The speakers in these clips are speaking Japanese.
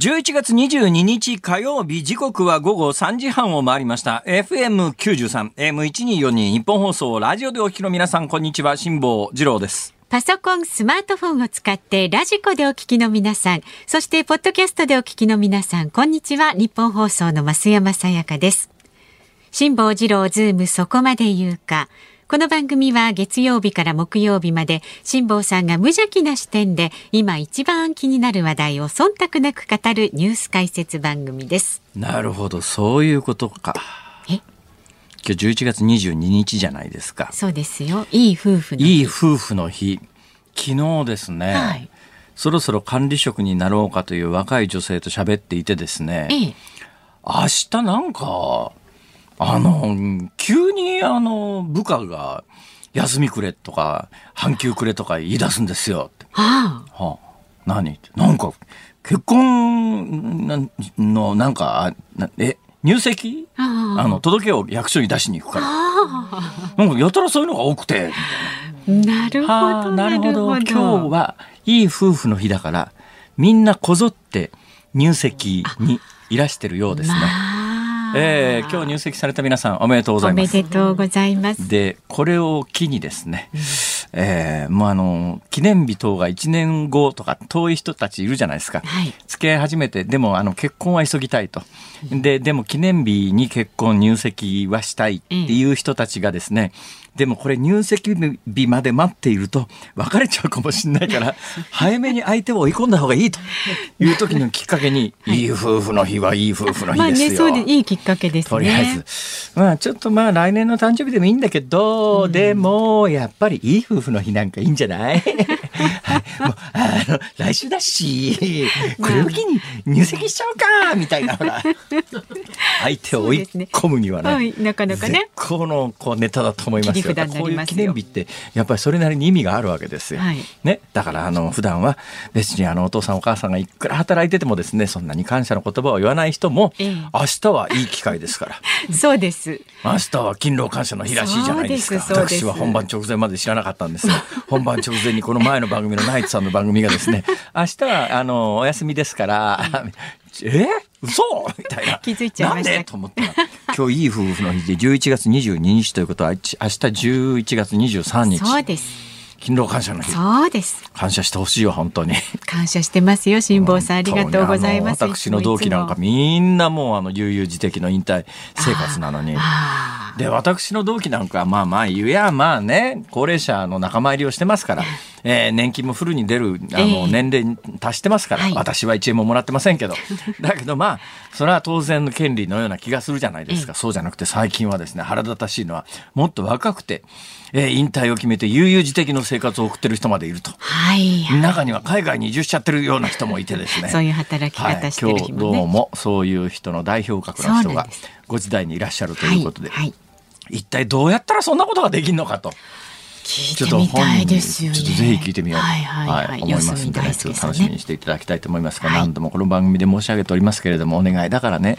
11月22日火曜日時刻は午後3時半を回りました FM93 M1242 日本放送ラジオでお聞きの皆さんこんにちは辛坊治郎ですパソコン、スマートフォンを使ってラジコでお聞きの皆さん、そしてポッドキャストでお聞きの皆さん、こんにちは。ニッポン放送の増山さやかです。辛坊治郎ズームそこまで言うか。この番組は月曜日から木曜日まで辛坊さんが無邪気な視点で今一番気になる話題を忖度なく語るニュース解説番組です。なるほどそういうことかえ？今日11月22日じゃないですかそうですよ。いい夫婦の。いい夫婦の日昨日ですね、はいそろそろ管理職になろうかという若い女性と喋っていてですね、ええ。明日なんか、あの、急にあの、部下が休みくれとか、半休くれとか言い出すんですよって。ああ。はあ、何？って。なんか、結婚なの、なんか、え、入籍？あの、届けを役所に出しに行くから。あなんか、やたらそういうのが多くて。あ。なるほはあ、ど。なるほど。今日はいい夫婦の日だから、みんなこぞって入籍にいらしてるようですね。まあえー今日入籍された皆さんおめでとうござおめいます。でとうございます。でこれを機にですね、えーもうあの記念日等が1年後とか遠い人たちいるじゃないですか。はい。付き合い始めてでもあの結婚は急ぎたいとででも記念日に結婚入籍はしたいっていう人たちがですね、でもこれ入籍日まで待っていると別れちゃうかもしれないから早めに相手を追い込んだ方がいいという時のきっかけに、い、い夫婦の日はいい夫婦の日ですよ。まあね、そうでいいきっかけですね。とりあえず、まあちょっとまあ来年の誕生日でもいいんだけど、でもやっぱりいい夫婦の日なんかいいんじゃない？はい、もうあの来週だしこれを機に入籍しちゃうかみたいなほら 相手を追い込むにはねはい、なかなかね。絶好のこうネタだと思いますよ。切り札になこういう記念日ってやっぱりそれなりに意味があるわけですよ。はいね、だからあの普段は別にあのお父さんお母さんがいくら働いててもですねそんなに感謝の言葉を言わない人も、ええ明日はいい機会ですから。そうです。明日は勤労感謝の日らしいじゃないですか。私は本番直前まで知らなかったんですが、本番直前にこの前の番組のナイツさんの番組がですね、明日はあのお休みですから、え？嘘？みたいな。気づいちゃいましたなんで？と思ったら、今日いい夫婦の日で11月22日ということは、明日11月23日、そうです。勤労感謝の日。そうです。感謝してほしいわ、本当に。感謝してますよ、辛坊さん、ありがとうございます。私の同期なんかみんなもうあの悠々自適の引退生活なのに。あで私の同期なんかはまあまあ言えやまあね高齢者の仲間入りをしてますから、えー年金もフルに出るあえのえ年齢に達してますから、はい私は1円ももらってませんけど だけどまあそれは当然の権利のような気がするじゃないですか、そうじゃなくて最近はですね腹立たしいのはもっと若くて、えー引退を決めて悠々自適の生活を送ってる人までいると。はい。中には海外に移住しちゃってるような人もいてですね。そういう働き方してるはい。今日どうもそういう人の代表格の人がご時代にいらっしゃるということで、はい。はい一体どうやったらそんなことができるのかと。聞いてみたいですよね。ちょっとぜひ聞いてみようと、はいはいはい。思いますんでね、ちょっと楽しみにしていただきたいと思いますが、はい何度もこの番組で申し上げておりますけれども、お願いだからね、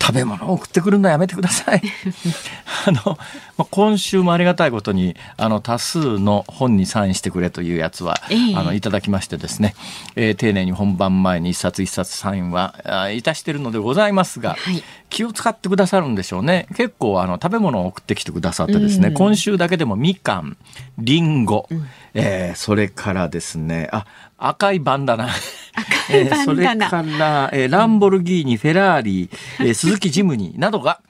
食べ物を送ってくるのやめてください。あの、まあ、今週もありがたいことに、あの、多数の本にサインしてくれというやつは、ええあの、いただきましてですね、えー丁寧に本番前に一冊一冊サインは、あいたしてるのでございますが、はい気を使ってくださるんでしょうね。結構あの食べ物を送ってきてくださってですね、うん今週だけでもみかん、りんご、えーそれからですね、あ、赤いバンダナ。赤いバンダナ えーそれから、えーランボルギーニ、フェラーリ、えー 鈴木ジムニーなどが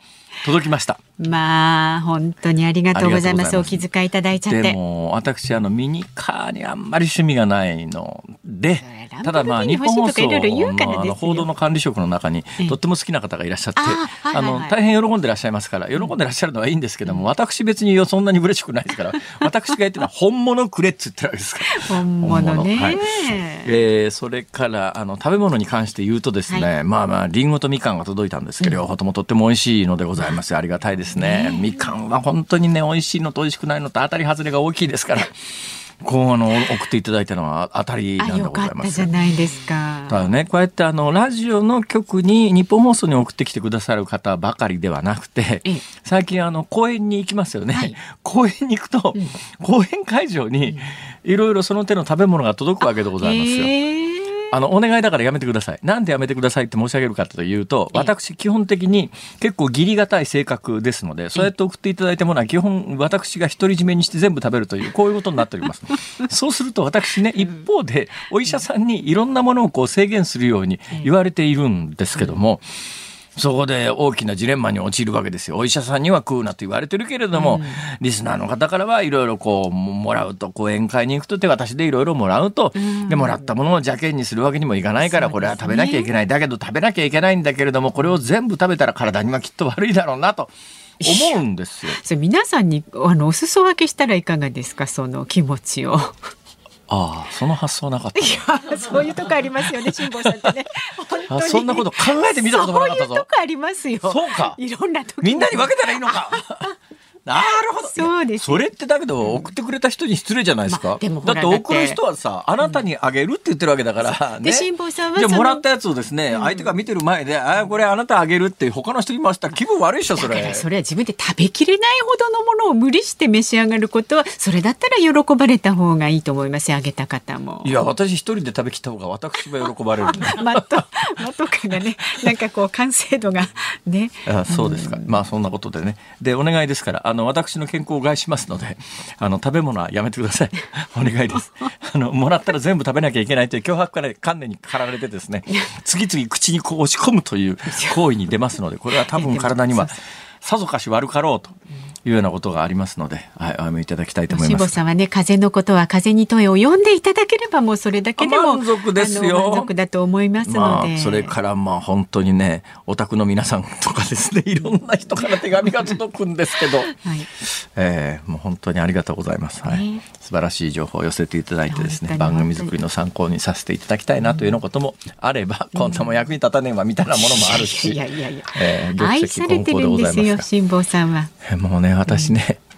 届きました。まあ、本当にありがとうございます。お気遣いいただいちゃって。でも私あのミニカーにあんまり趣味がないのでただまあ日本放送のあの報道の管理職の中にええ。とっても好きな方がいらっしゃってあの大変喜んでらっしゃいますから喜んでらっしゃるのはいいんですけども私別にそんなに嬉しくないですから 私が言ってるのは本物くれっつってるわけですから。本物ね。はい。えーそれからあの食べ物に関して言うとですね、はまあまありんごとみかんが届いたんですけど、両方ともとっても美味しいのでございます。ありがたいですね。みかんは本当にね美味しいのと美味しくないのと当たり外れが大きいですから。こうあの送っていただいたのは当たりなあ、んでございます。じゃないですか。ただねこうやってあのラジオの局に日本放送に送ってきてくださる方ばかりではなくてええ。最近あの公園に行きますよね、はい。公園に行くと、公園会場にいろいろその手の食べ物が届くわけでございますよ。へーあの、お願いだからやめてください。なんでやめてくださいって申し上げるかというと、私、基本的に結構義理がたい性格ですので、そうやって送っていただいたものは基本、私が独り占めにして全部食べるという、こういうことになっております。そうすると私ね、一方で、お医者さんにいろんなものをこう制限するように言われているんですけども、そこで大きなジレンマに陥るわけですよ。お医者さんには食うなと言われてるけれども、うん、リスナーの方からはいろいろこう、もらうと、講演会に行くと手渡しでいろいろもらうと、うん、で、もらったものを邪険にするわけにもいかないから、これは食べなきゃいけない。だけど食べなきゃいけないんだけれども、これを全部食べたら体にはきっと悪いだろうなと。思うんですよ。そ れ皆さんにあのお裾分けしたらいかがですか？その気持ちを。ああ、その発想なかった。いや、そういうとこありますよね、辛坊さんってね。あ、そんなこと考えてみたこともなかったぞ。そういうとこありますよ。そうか。いろんな時。みんなに分けたらいいのか。なるほど。そうです。それってだけど送ってくれた人に失礼じゃないですか。まあ、でもだって送る人はさ、あなたにあげるって言ってるわけだから、ね。で、辛坊さんはじゃもらったやつをですね、相手が見てる前で、あこれあなたあげるって他の人いました気分悪いでしょ、それ。それは自分で食べきれないほどのものを無理して召し上がることは、それだったら喜ばれた方がいいと思いますあげた方も。いや、私一人で食べきった方が私は喜ばれる、ね。マット、マットかがね、なんかこう完成度がね。あそうですか。まあそんなことでね。で、お願いですから、あの、私の健康を害しますので、あの、食べ物はやめてください。お願いです。あの、もらったら全部食べなきゃいけないという脅迫から観念に駆られてですね、次々口にこう押し込むという行為に出ますので、これは多分体にはさぞかし悪かろうと。いうようなことがありますので、はい、お読みいただきたいと思います。さんはね、風のことは風に問いを読んでいただければもうそれだけでも満足ですよ。満足だと思いますので。まあ、それからまあ本当にね、お宅の皆さんとかですね、いろんな人から手紙が届くんですけど、はい、えー、もう本当にありがとうございます。はい、素晴らしい情報を寄せていただいてですね、番組作りの参考にさせていただきたいなというようなこともあれば、うん、こんなも役に立たねえわみたいなものもあるし、いやいやいや、えー、愛されてるんですよ、辛坊さんは。もうね、私ね、うん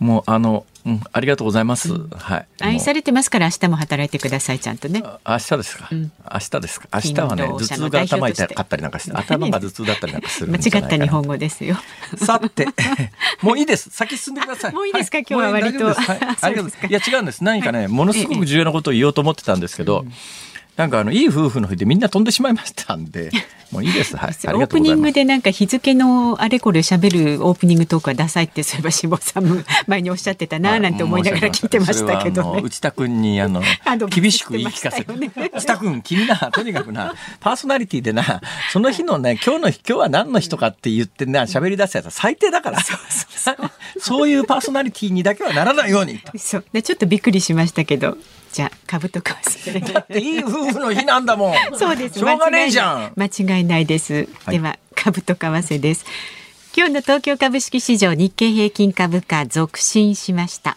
もうあの、うん、ありがとうございます。うん、はい。愛されてますから明日も働いてくださいちゃんとね。明日ですか？うん、明日ですか？明日はね頭痛が頭痛かったりなんかし て頭が頭痛だったりなんかする間違った日本語ですよ。さて もういいです。先進んでください。もういいですか、はい、今日は割と。はい、ありがとういや違うんです。何かね、ものすごく重要なことを言おうと思ってたんですけど。なんかあのいい夫婦の日でみんな飛んでしまいましたんで、もういいです。はい。オープニングでなんか日付のあれこれ喋るオープニングトークはダサいってそういえば志保さんも前におっしゃってたななんて思いながら聞いてましたけど、ね、内田君にあの 厳しく言い聞かせる。内田君君なとにかくなパーソナリティでなその日のね今日の今日は何の日とかって言ってな喋り出すやつは最低だから。そうそうそう そういうパーソナリティにだけはならないように。そうでちょっとびっくりしましたけど。じゃ株と為替。だっていい夫婦の日なんだもん。そうです。しょうがねえじゃん。間違いないです。はい、では株と為替です。今日の東京株式市場日経平均株価続伸しました。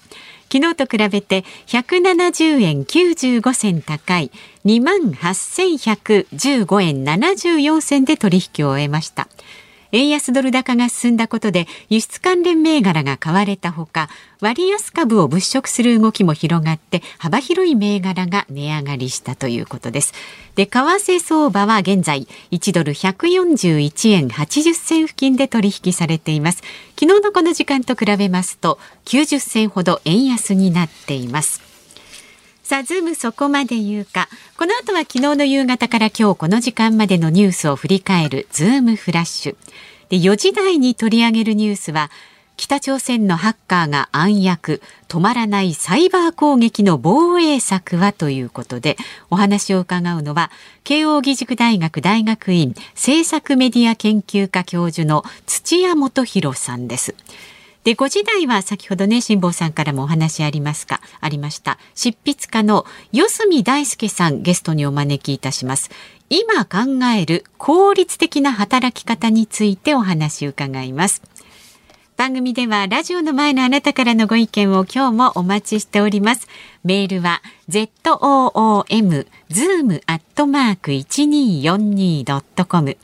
昨日と比べて170円95銭高い2万8115円74銭で取引を終えました。円安ドル高が進んだことで輸出関連銘柄が買われたほか割安株を物色する動きも広がって幅広い銘柄が値上がりしたということです。で為替相場は現在1ドル141円80銭付近で取引されています。昨日のこの時間と比べますと90銭ほど円安になっています。さあ、ズームそこまで言うか。この後は昨日の夕方から今日この時間までのニュースを振り返るズームフラッシュ。で、4時台に取り上げるニュースは、北朝鮮のハッカーが暗躍、止まらないサイバー攻撃の防衛策はということで、お話を伺うのは、慶應義塾大学大学院政策メディア研究科教授の土屋大洋さんです。で5時台は先ほどね辛坊さんからもお話ありますか？ありました。執筆家の四隅大輔さんゲストにお招きいたします。今考える効率的な働き方についてお話を伺います。番組ではラジオの前のあなたからのご意見を今日もお待ちしております。メールは zoom zoom アットマーク 1242.com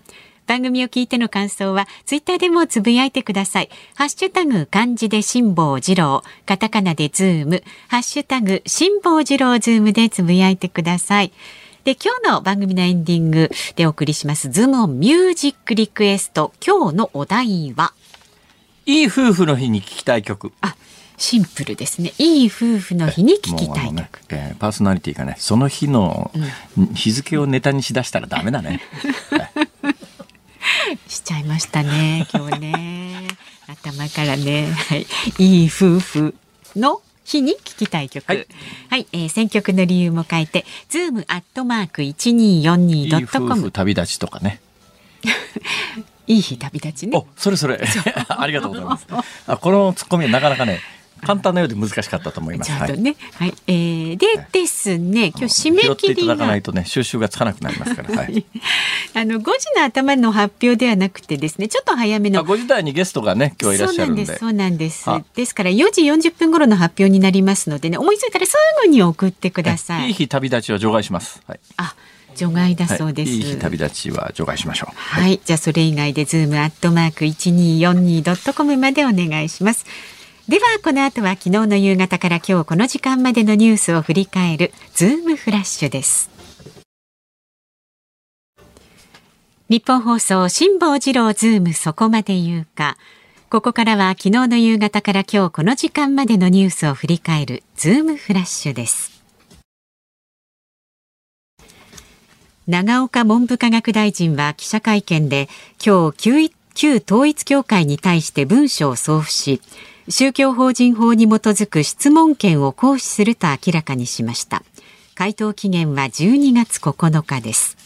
番組を聞いての感想はツイッターでもつぶやいてください。ハッシュタグ漢字で辛坊治郎、カタカナでズーム、ハッシュタグ辛坊治郎ズームでつぶやいてください。で、今日の番組のエンディングでお送りしますズームオンミュージックリクエスト。今日のお題は？いい夫婦の日に聞きたい曲。あ、シンプルですね。いい夫婦の日に聞きたい曲。ねえーパーソナリティがねその日の日付をネタにしだしたらダメだね、しちゃいましたね。今日ね。頭からね。はい。いい夫婦の日に聞きたい曲。ははいい。えー選曲の理由も書いて、ズームアットマークいい夫 1242.com 婦。旅立ちとかね いい日旅立ちねお。それそれ ありがとうございますあこのツッコミはなかなかね簡単なようで難しかったと思います。ちゃんとね。はい。えー、でですね、今日締め拾っていた切りがだかない。とね収拾がつかなくなりますから、はい、あの5時の頭の発表ではなくてですねちょっと早めの。あ5時台にゲストがね今日いらっしゃるんで。そうなんですあそうなんです。ですから4時40分頃の発表になりますのでね思いついたらすぐに送ってください。いい日旅立ちは除外します、はい。あ除外だそうです、はい、いい日旅立ちは除外しましょう。はい、じゃあそれ以外でズームアットマーク一二四二ドットコムまでお願いします。ではこの後は昨日の夕方から今日この時間までのニュースを振り返るズームフラッシュです。ニッポン放送辛坊治郎ズームそこまで言うか。ここからは昨日の夕方から今日この時間までのニュースを振り返るズームフラッシュです。永岡文部科学大臣は記者会見で今日旧旧統一教会に対して文書を送付し宗教法人法に基づく質問権を行使すると明らかにしました。回答期限は12月9日です。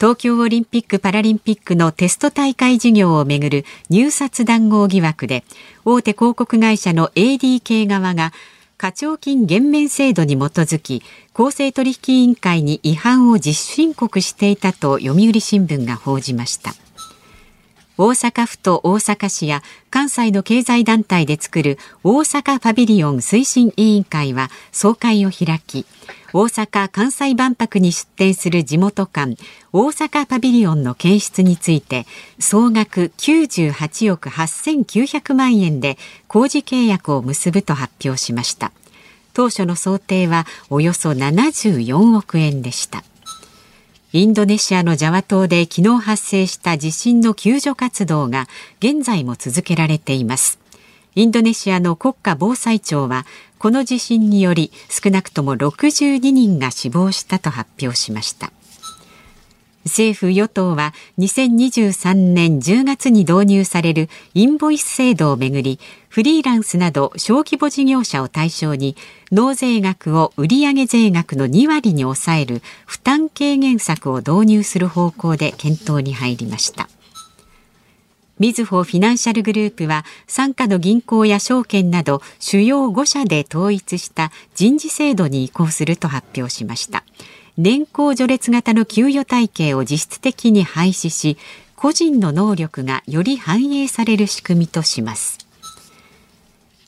東京オリンピック・パラリンピックのテスト大会事業をめぐる入札談合疑惑で大手広告会社の ADK 側が課徴金減免制度に基づき公正取引委員会に違反を自主申告していたと読売新聞が報じました。大阪府と大阪市や関西の経済団体で作る大阪パビリオン推進委員会は総会を開き大阪・関西万博に出展する地元館大阪パビリオンの検出について総額98億8900万円で工事契約を結ぶと発表しました。当初の想定はおよそ74億円でした。インドネシアのジャワ島で昨日発生した地震の救助活動が現在も続けられています。インドネシアの国家防災庁はこの地震により少なくとも62人が死亡したと発表しました。政府与党は2023年10月に導入されるインボイス制度をめぐりフリーランスなど小規模事業者を対象に納税額を売上税額の2割に抑える負担軽減策を導入する方向で検討に入りました。みずほフィナンシャルグループは傘下の銀行や証券など主要5社で統一した人事制度に移行すると発表しました。年功序列型の給与体系を実質的に廃止し個人の能力がより反映される仕組みとします。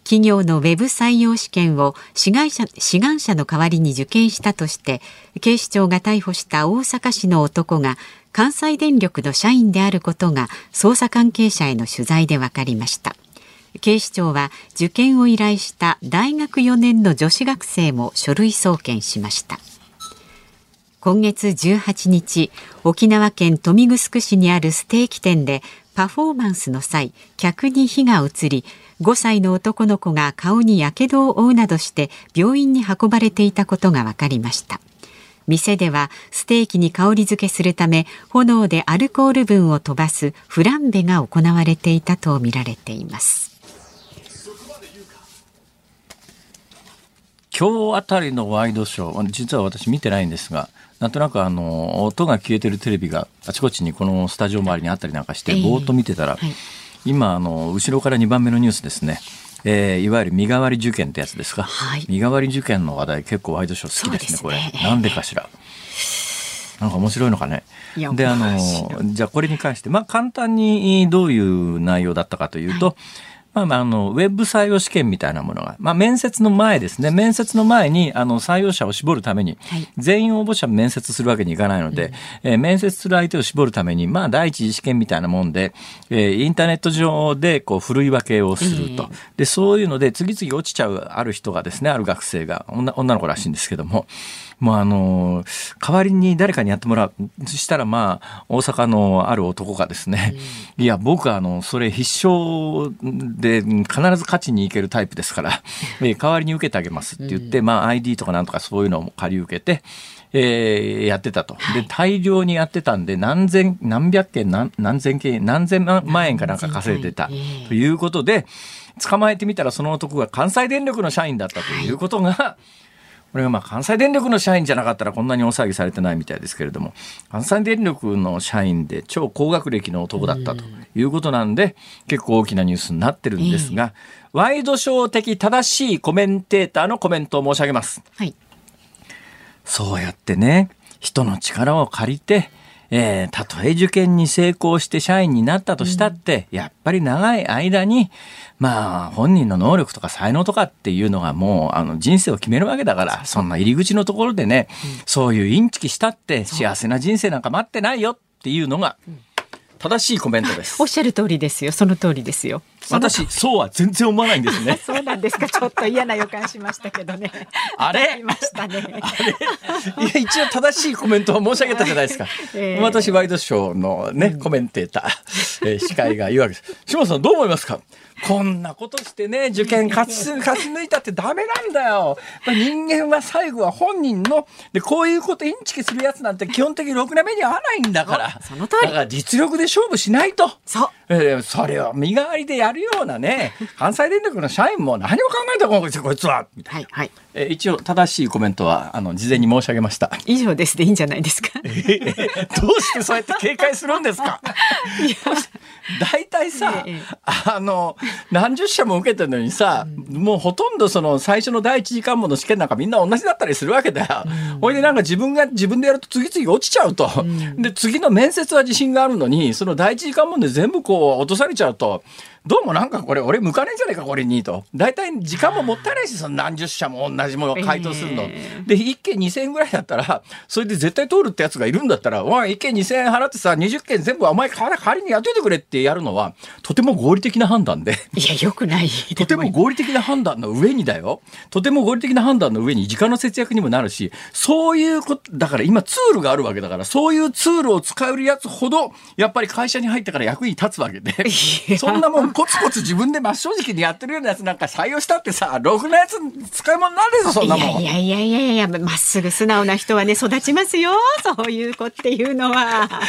企業のウェブ採用試験を志願者志願者の代わりに受験したとして警視庁が逮捕した大阪市の男が関西電力の社員であることが捜査関係者への取材で分かりました。警視庁は受験を依頼した大学4年の女子学生も書類送検しました。今月18日沖縄県豊見城市にあるステーキ店でパフォーマンスの際客に火が移り5歳の男の子が顔にやけどを負うなどして病院に運ばれていたことが分かりました。店ではステーキに香り付けするため炎でアルコール分を飛ばすフランベが行われていたとみられています。今日あたりのワイドショー実は私見てないんですがなんとなくあの音が消えてるテレビがあちこちにこのスタジオ周りにあったりなんかして、ええ。ぼーっと見てたら、はい。今あの後ろから2番目のニュースですね、えーいわゆる身代わり受験ってやつですか、はい。身代わり受験の話題結構ワイドショー好きですねね。これ。なんでかしら？なんか面白いのかね。であのじゃあこれに関してまあ簡単にどういう内容だったかというと、まあまあ、あの、ウェブ採用試験みたいなものが、まあ、面接の前ですね。面接の前に、あの、採用者を絞るために、はい全員応募者面接するわけにいかないので、えー面接する相手を絞るために、まあ、第一次試験みたいなもんで、えーインターネット上で、こう、ふるい分けをすると。で、そういうので、次々落ちちゃうある人がですね、ある学生が、女女の子らしいんですけども、もうあの、代わりに誰かにやってもらう。そしたらまあ、大阪のある男がですね、うん、いや、僕はあの、それ必勝で必ず勝ちに行けるタイプですから、え代わりに受けてあげますって言って、うん、まあ ID とかなんとかそういうのを借り受けて、えー、やってたと。で、大量にやってたんで、何千、何百件、何何千件、何千万円かなんか稼いでた。ということで、捕まえてみたらその男が関西電力の社員だったということが、はいこれがまあ関西電力の社員じゃなかったらこんなに大騒ぎされてないみたいですけれども関西電力の社員で超高学歴の男だったということなんで結構大きなニュースになってるんですが、ワイドショー的正しいコメンテーターのコメントを申し上げます。はい、そうやってね人の力を借りてえー、たとえ受験に成功して社員になったとしたって、うん、やっぱり長い間に、まあ、本人の能力とか才能とかっていうのがもう、あの、人生を決めるわけだから、そんな入り口のところでね、うん、そういうインチキしたって幸せな人生なんか待ってないよっていうのが、正しいコメントです。おっしゃる通りですよ。その通りですよ。私そうは全然思わないんですね。そうなんですか。ちょっと嫌な予感しましたけどね。あれ？ましたね。あれ？いや一応正しいコメントを申し上げたじゃないですか。えー、私ワイドショーのね、コメンテーター、えー、司会が言うわけです。島田さんどう思いますか？こんなことしてね、受験勝ち、勝ち抜いたってダメなんだよ。人間は最後は本人の、で、こういうことインチキするやつなんて基本的にろくな目に合わないんだから。その通り。だから実力で勝負しないと。そう。えー、それを身代わりでやるようなね、関西電力の社員も何を考えたこいつこいつは。はい、はい。えー、一応正しいコメントはあの事前に申し上げました。以上ですでいいんじゃないですか？えー、どうしてそうやって警戒するんですか？大体さ、えあの何十社も受けてるのにさ、うん、もうほとんどその最初の第一次関門の試験なんかみんな同じだったりするわけだよ。うん、ほいでなんか自分が自分でやると次々落ちちゃうと、うん、で次の面接は自信があるのにその第一次関門で全部こう落とされちゃうと。どうもなんかこれ俺向かねえんじゃねえかこれにと大体時間ももったいないしその何十社も同じものを回答するの、えー、で1件2,000円ぐらいだったらそれで絶対通るってやつがいるんだったらおい1件2,000円払ってさ20件全部お前代わりに雇いてくれってやるのはとても合理的な判断で。いやよくない。とても合理的な判断の上にだよ。とても合理的な判断の上に時間の節約にもなるしそういうことだから今ツールがあるわけだからそういうツールを使えるやつほどやっぱり会社に入ってから役に立つわけで。そんなもんコツコツ自分で真正直にやってるようなやつなんか採用したってさ、ろくなやつ使い物なんですよ、そんなもん。いやいやいやいやまっすぐ素直な人はね、育ちますよ。そういう子っていうのは。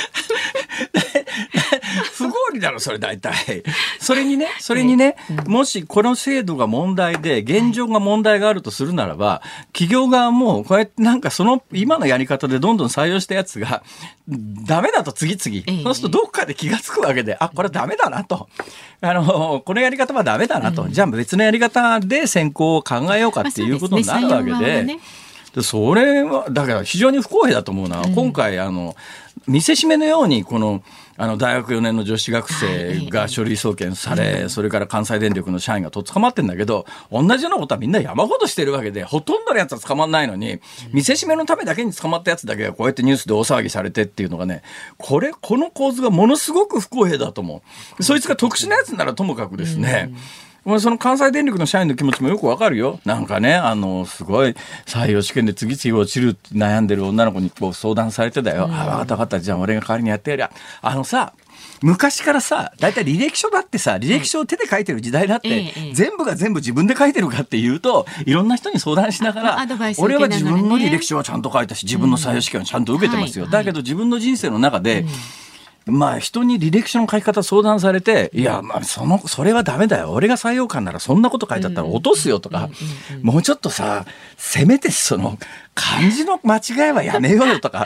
不合理だろ、それ大体。それにね、それにね、もしこの制度が問題で、現状が問題があるとするならば、企業側も、こうやってなんかその、今のやり方でどんどん採用したやつが、ダメだと次々。そうするとどっかで気がつくわけで、あ、これダメだなと。あの、このやり方はダメだなと、うん、じゃあ別のやり方で選考を考えようかっていうことになるわけで。でそれはだから非常に不公平だと思うな、うん、今回あの見せしめのようにこのあの大学4年の女子学生が書類送検され、それから関西電力の社員がとっ捕まってんだけど同じようなことはみんな山ほどしてるわけでほとんどのやつは捕まんないのに見せしめのためだけに捕まったやつだけがこうやってニュースで大騒ぎされてっていうのがねこれこの構図がものすごく不公平だと思う。そいつが特殊なやつならともかくですね、うんその関西電力の社員の気持ちもよくわかるよ。なんかね、あの、すごい採用試験で次々落ちるって悩んでる女の子にこう相談されてたよ。うん、あ、わかったわかった。じゃあ俺が代わりにやってやりゃ。あのさ、昔からさ、大体履歴書だってさ、履歴書を手で書いてる時代だって、全部が全部自分で書いてるかっていうと、いろんな人に相談しながら、俺は自分の履歴書はちゃんと書いたし、自分の採用試験はちゃんと受けてますよ。だけど自分の人生の中で、まあ人に履歴書の書き方相談されて、いや、まあその、それはダメだよ。俺が採用官ならそんなこと書いてあったら落とすよとか、もうちょっとさ、せめてその、漢字の間違いはやめようよとか、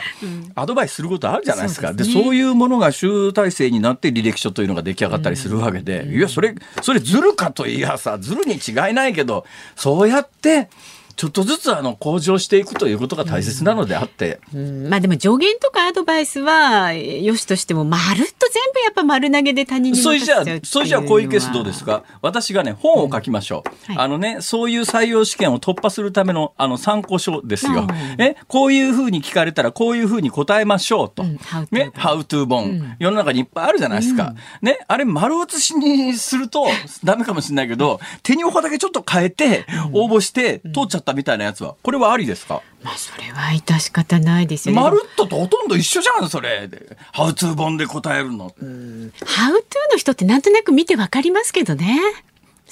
アドバイスすることあるじゃないですか。で、そういうものが集大成になって履歴書というのが出来上がったりするわけで、いや、それ、それずるかといやさ、ずるに違いないけど、そうやって、ちょっとずつあの向上していくということが大切なのであって、うん、まあでも助言とかアドバイスはよしとしてもまるっと全部やっぱ丸投げで他人にそれじゃあそれじゃあこういうケースどうですか？私がね本を書きましょう、うんはい、あのねそういう採用試験を突破するためのあの参考書ですよ、え？こういうふうに聞かれたらこういうふうに答えましょうと、うん、ね？How to 本、世の中にいっぱいあるじゃないですか、ね？あれ丸写しにするとダメかもしれないけど手におだけちょっと変えて応募して通っちゃっったみたいなやつは。これはありですか？まあそれは致し方ないですよね。まるっととほとんど一緒じゃんそれ。でハウツー本で答えるの。ハウトゥーの人ってなんとなく見てわかりますけどね。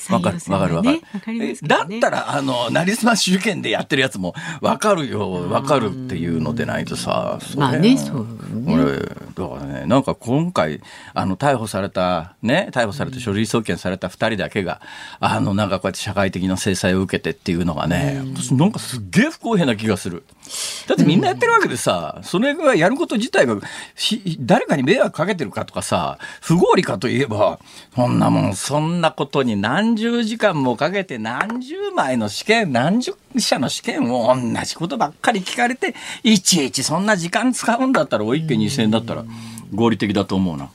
わかるわかるわかる。だったらあのなりすまし受験でやってるやつもわかるよわかるっていうのでないとさまあねそうね。俺だからねなんか今回あの逮捕されたね逮捕されて書類送検された二人だけがあのなんかこうやって社会的な制裁を受けてっていうのがね私なんかすっげえ不公平な気がする。だってみんなやってるわけでさそれがやること自体がひ誰かに迷惑かけてるかとかさ不合理かといえばそんなもんそんなことに何十時間もかけて何十枚の試験何十社の試験を同じことばっかり聞かれていちいちそんな時間使うんだったらお一件2000円だったら合理的だと思うな。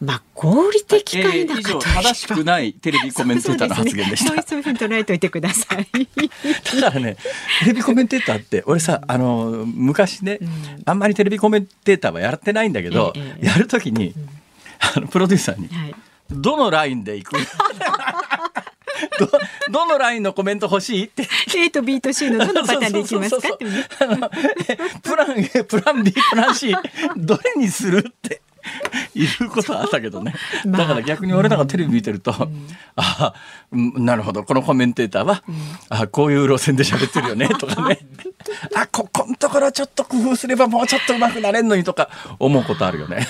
まあ合理的かえー以上否かというと正しくないテレビコメンテーターの発言でしたそう。ですねそういうふうに捉えておいてください。だからね、テレビコメンテーターって、俺さ、あの、昔ね、あんまりテレビコメンテーターはやってないんだけど、ええええやるときに、あの、プロデューサーに、はい。どのラインで行く？どどのラインのコメント欲しい？って。A と B と C のどのパターンでいきますか？ってプラン A プラン B プラン C どれにする？って。いうことはあったけどね、まあ。だから逆に俺なんかテレビ見てると、あうんなるほど。このコメンテーターは、あこういう路線で喋ってるよね。とかねあここのところちょっと工夫すればもうちょっと上手くなれんのにとか思うことあるよね。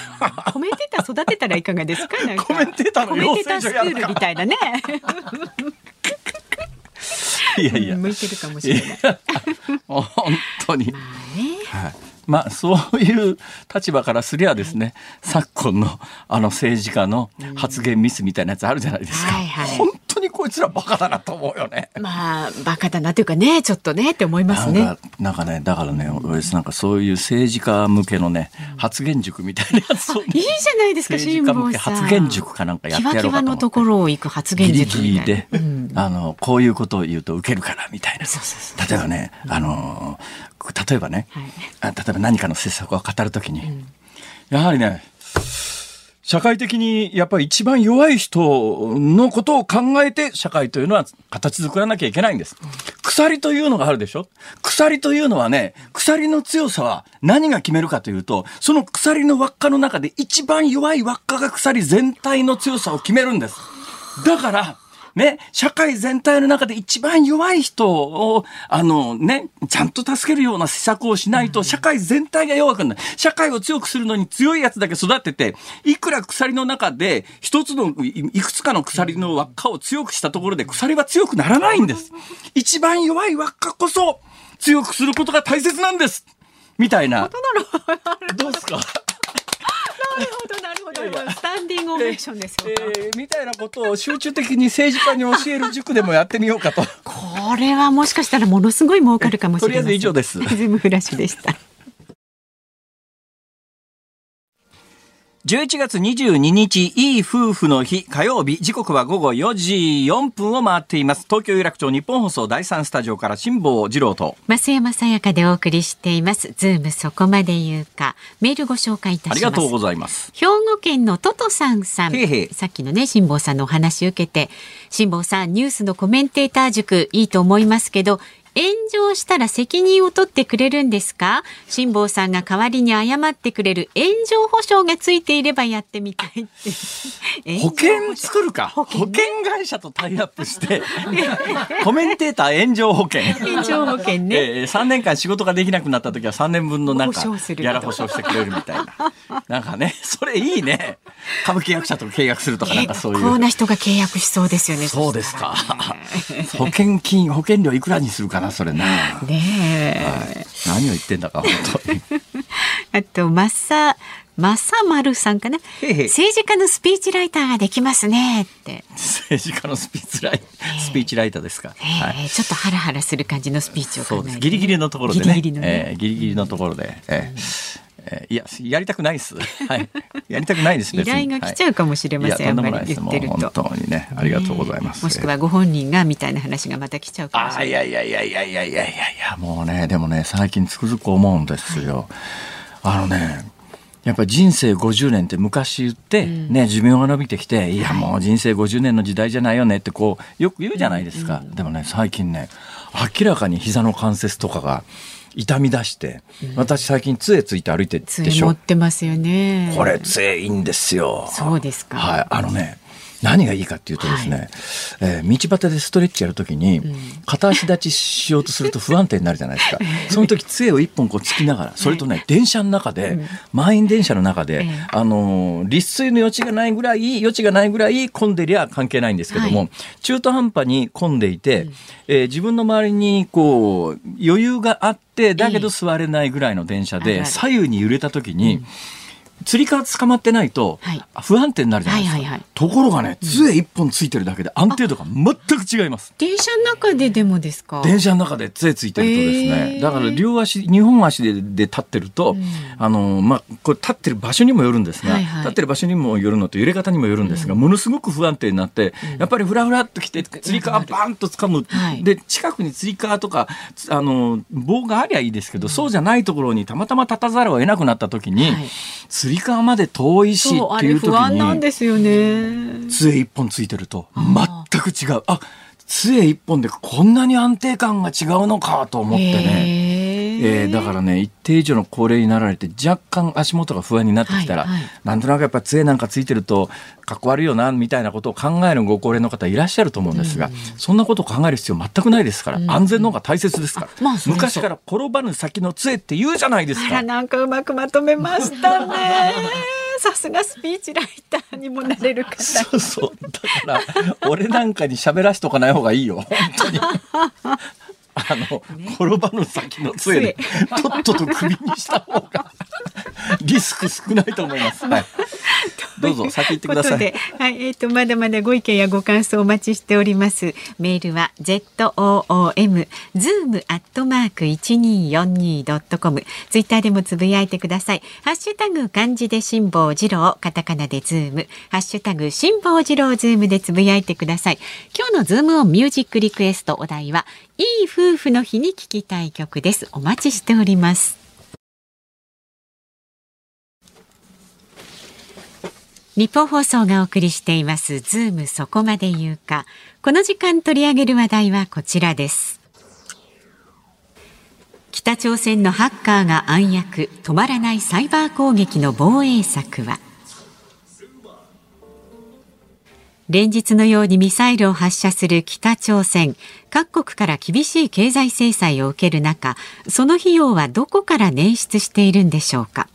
コメンテーター育てたらいかがですか？コメンテーターの養成所やるかールみたいなね。いやいや。向いてるかもしれない。本当に。ね。はい。まあそういう立場からすりゃですね昨今のあの政治家の発言ミスみたいなやつあるじゃないですか、はいはいにこいつらバカだなと思うよね。まあバカだなというかねちょっとねって思いますね。なんかなんかねだからね俺なんかそういう政治家向けのね発言塾みたいなやつをね、いいじゃないですか辛政治家向け坊さん。発言塾かなんかやってやろうかと思ってのところを行く発言ギリ塾みたいな。ギリで、うんあのこういうことを言うと受けるからみたいなそうそう例えばね、あの例えばね、はいあ例えば何かの政策を語るときに、やはりね社会的にやっぱり一番弱い人のことを考えて社会というのは形作らなきゃいけないんです。鎖というのがあるでしょ？鎖というのはね、鎖の強さは何が決めるかというと、その鎖の輪っかの中で一番弱い輪っかが鎖全体の強さを決めるんです。だから、ね、社会全体の中で一番弱い人を、あのね、ちゃんと助けるような施策をしないと、社会全体が弱くなる。社会を強くするのに強いやつだけ育てて、いくら鎖の中で、一つの、いいくつかの鎖の輪っかを強くしたところで、鎖は強くならないんです。一番弱い輪っかこそ、強くすることが大切なんです。みたいな。どうですか？なるほどなるほど。スタンディングオベーションですよ。えーみたいなことを集中的に政治家に教える塾でもやってみようかと。これはもしかしたらものすごい儲かるかもしれません。とりあえず以上ですズームフラッシュでした。11月22日、いい夫婦の日、火曜日、時刻は午後4時4分を回っています。東京有楽町ニッポン放送第3スタジオから辛坊治郎と。増山さやかでお送りしています。ズームそこまで言うか。メールご紹介いたします。ありがとうございます。兵庫県のトトさんさん。へいへいさっきのね、辛坊さんのお話受けて、辛坊さん、ニュースのコメンテーター塾いいと思いますけど、炎上したら責任を取ってくれるんですか？辛坊さんが代わりに謝ってくれる炎上保証がついていればやってみたい。保険作るか？保険,、会社とタイアップして、コメンテーター炎上保険。炎上保険ね。えー、3年間仕事ができなくなった時は3年分のなんか保証するギャラ保証してくれるみたいな。なんかね、それいいね。歌舞伎役者と契約するとかなんかそういう。結構な人が契約しそうですよね。そうですか。保険金、保険料いくらにするかな、それな。ねえ。何を言ってんだか、本当に。あと、まさ、まさまるさんかな。政治家のスピーチライターができますねって。政治家のスピーチライ、スピーチライターですか。えーはい。ちょっとハラハラする感じのスピーチをそうです。考えてギリギリのところでね。ギリギリのねえーギリギリのところで。えーいややりたくないっす。はい。やりたくないです。依頼が来ちゃうかもしれません。はい、あん言ってると。本当にね、ありがとうございます。もしくはご本人がみたいな話がまた来ちゃうかもしれない。いやいやいやいやいやいやいやもうねでもね最近つくづく思うんですよ。はい、あのね。やっぱ人生50年って昔言ってね、寿命が伸びてきていやもう人生50年の時代じゃないよねってこうよく言うじゃないですか、うんうん、でもね最近ね明らかに膝の関節とかが痛み出して、私最近杖ついて歩いてるでしょ。杖持ってますよね。これ杖いいんですよ。そうですか。はい。あのね何がいいかっていうとですね、えー道端でストレッチやるときに、片足立ちしようとすると不安定になるじゃないですか。その時杖を一本こうつきながら、それとね、電車の中で、満員電車の中で、ええ。あのー立水の余地がないぐらい、余地がないぐらい混んでりゃ関係ないんですけども、はい。中途半端に混んでいて、えー自分の周りにこう、余裕があって、だけど座れないぐらいの電車で、左右に揺れた時に、釣り革捕まってないとはい。不安定になるじゃないですか。はいはいはい。ところがね、杖一本ついてるだけで安定度が全く違います。電車の中ででもですか？電車の中で杖ついてるとですね、へー。だから両足、2本足でで立ってると、うん。あの、まあ、これ立ってる場所にもよるんですが、はいはい。立ってる場所にもよるのと揺れ方にもよるんですが、ものすごく不安定になって、やっぱりフラフラっと来て、釣り革バンと掴む。はい。で、近くに釣り革とか、つあの、棒がありゃいいですけど、そうじゃないところにたまたま立たざるを得なくなった時に、はい。釣り革まで遠いしっていう時れ不安なんに、ですよね。杖一本ついてるとあ全く違う。あ杖一本でこんなに安定感が違うのかと思ってね、えへーだからね一定以上の高齢になられて若干足元が不安になってきたら、はいはいなんとなくやっぱ杖なんかついてるとかっこ悪いよなみたいなことを考えるご高齢の方いらっしゃると思うんですが、そんなことを考える必要全くないですから、うん安全の方が大切ですから、あまあ昔から転ばぬ先の杖って言うじゃないですか。なんかうまくまとめましたね。さすがスピーチライターにもなれる方。そうそう。だから、俺なんかに喋らしとかない方がいいよ。本当に。あの、転ばぬ先の杖で、とっとと首にした方が、リスク少ないと思います。はい。どうぞ、先行ってくださといはい、えっ、とまだまだご意見やご感想お待ちしております。メールは z o o m zoom アットマーク一二四二ドットコム。ツイッターでもつぶやいてください。ハッシュタグ漢字で辛坊治郎、カタカナでズーム、ハッシュタグ辛坊治郎ズームでつぶやいてください。今日のズームオンミュージックリクエストお題はいい夫婦の日に聞きたい曲です。お待ちしております。ニッポン放送がお送りしています。ズームそこまで言うか。この時間取り上げる話題はこちらです。北朝鮮のハッカーが暗躍。止まらないサイバー攻撃の防衛策は。連日のようにミサイルを発射する北朝鮮。各国から厳しい経済制裁を受ける中その費用はどこから捻出しているんでしょうか？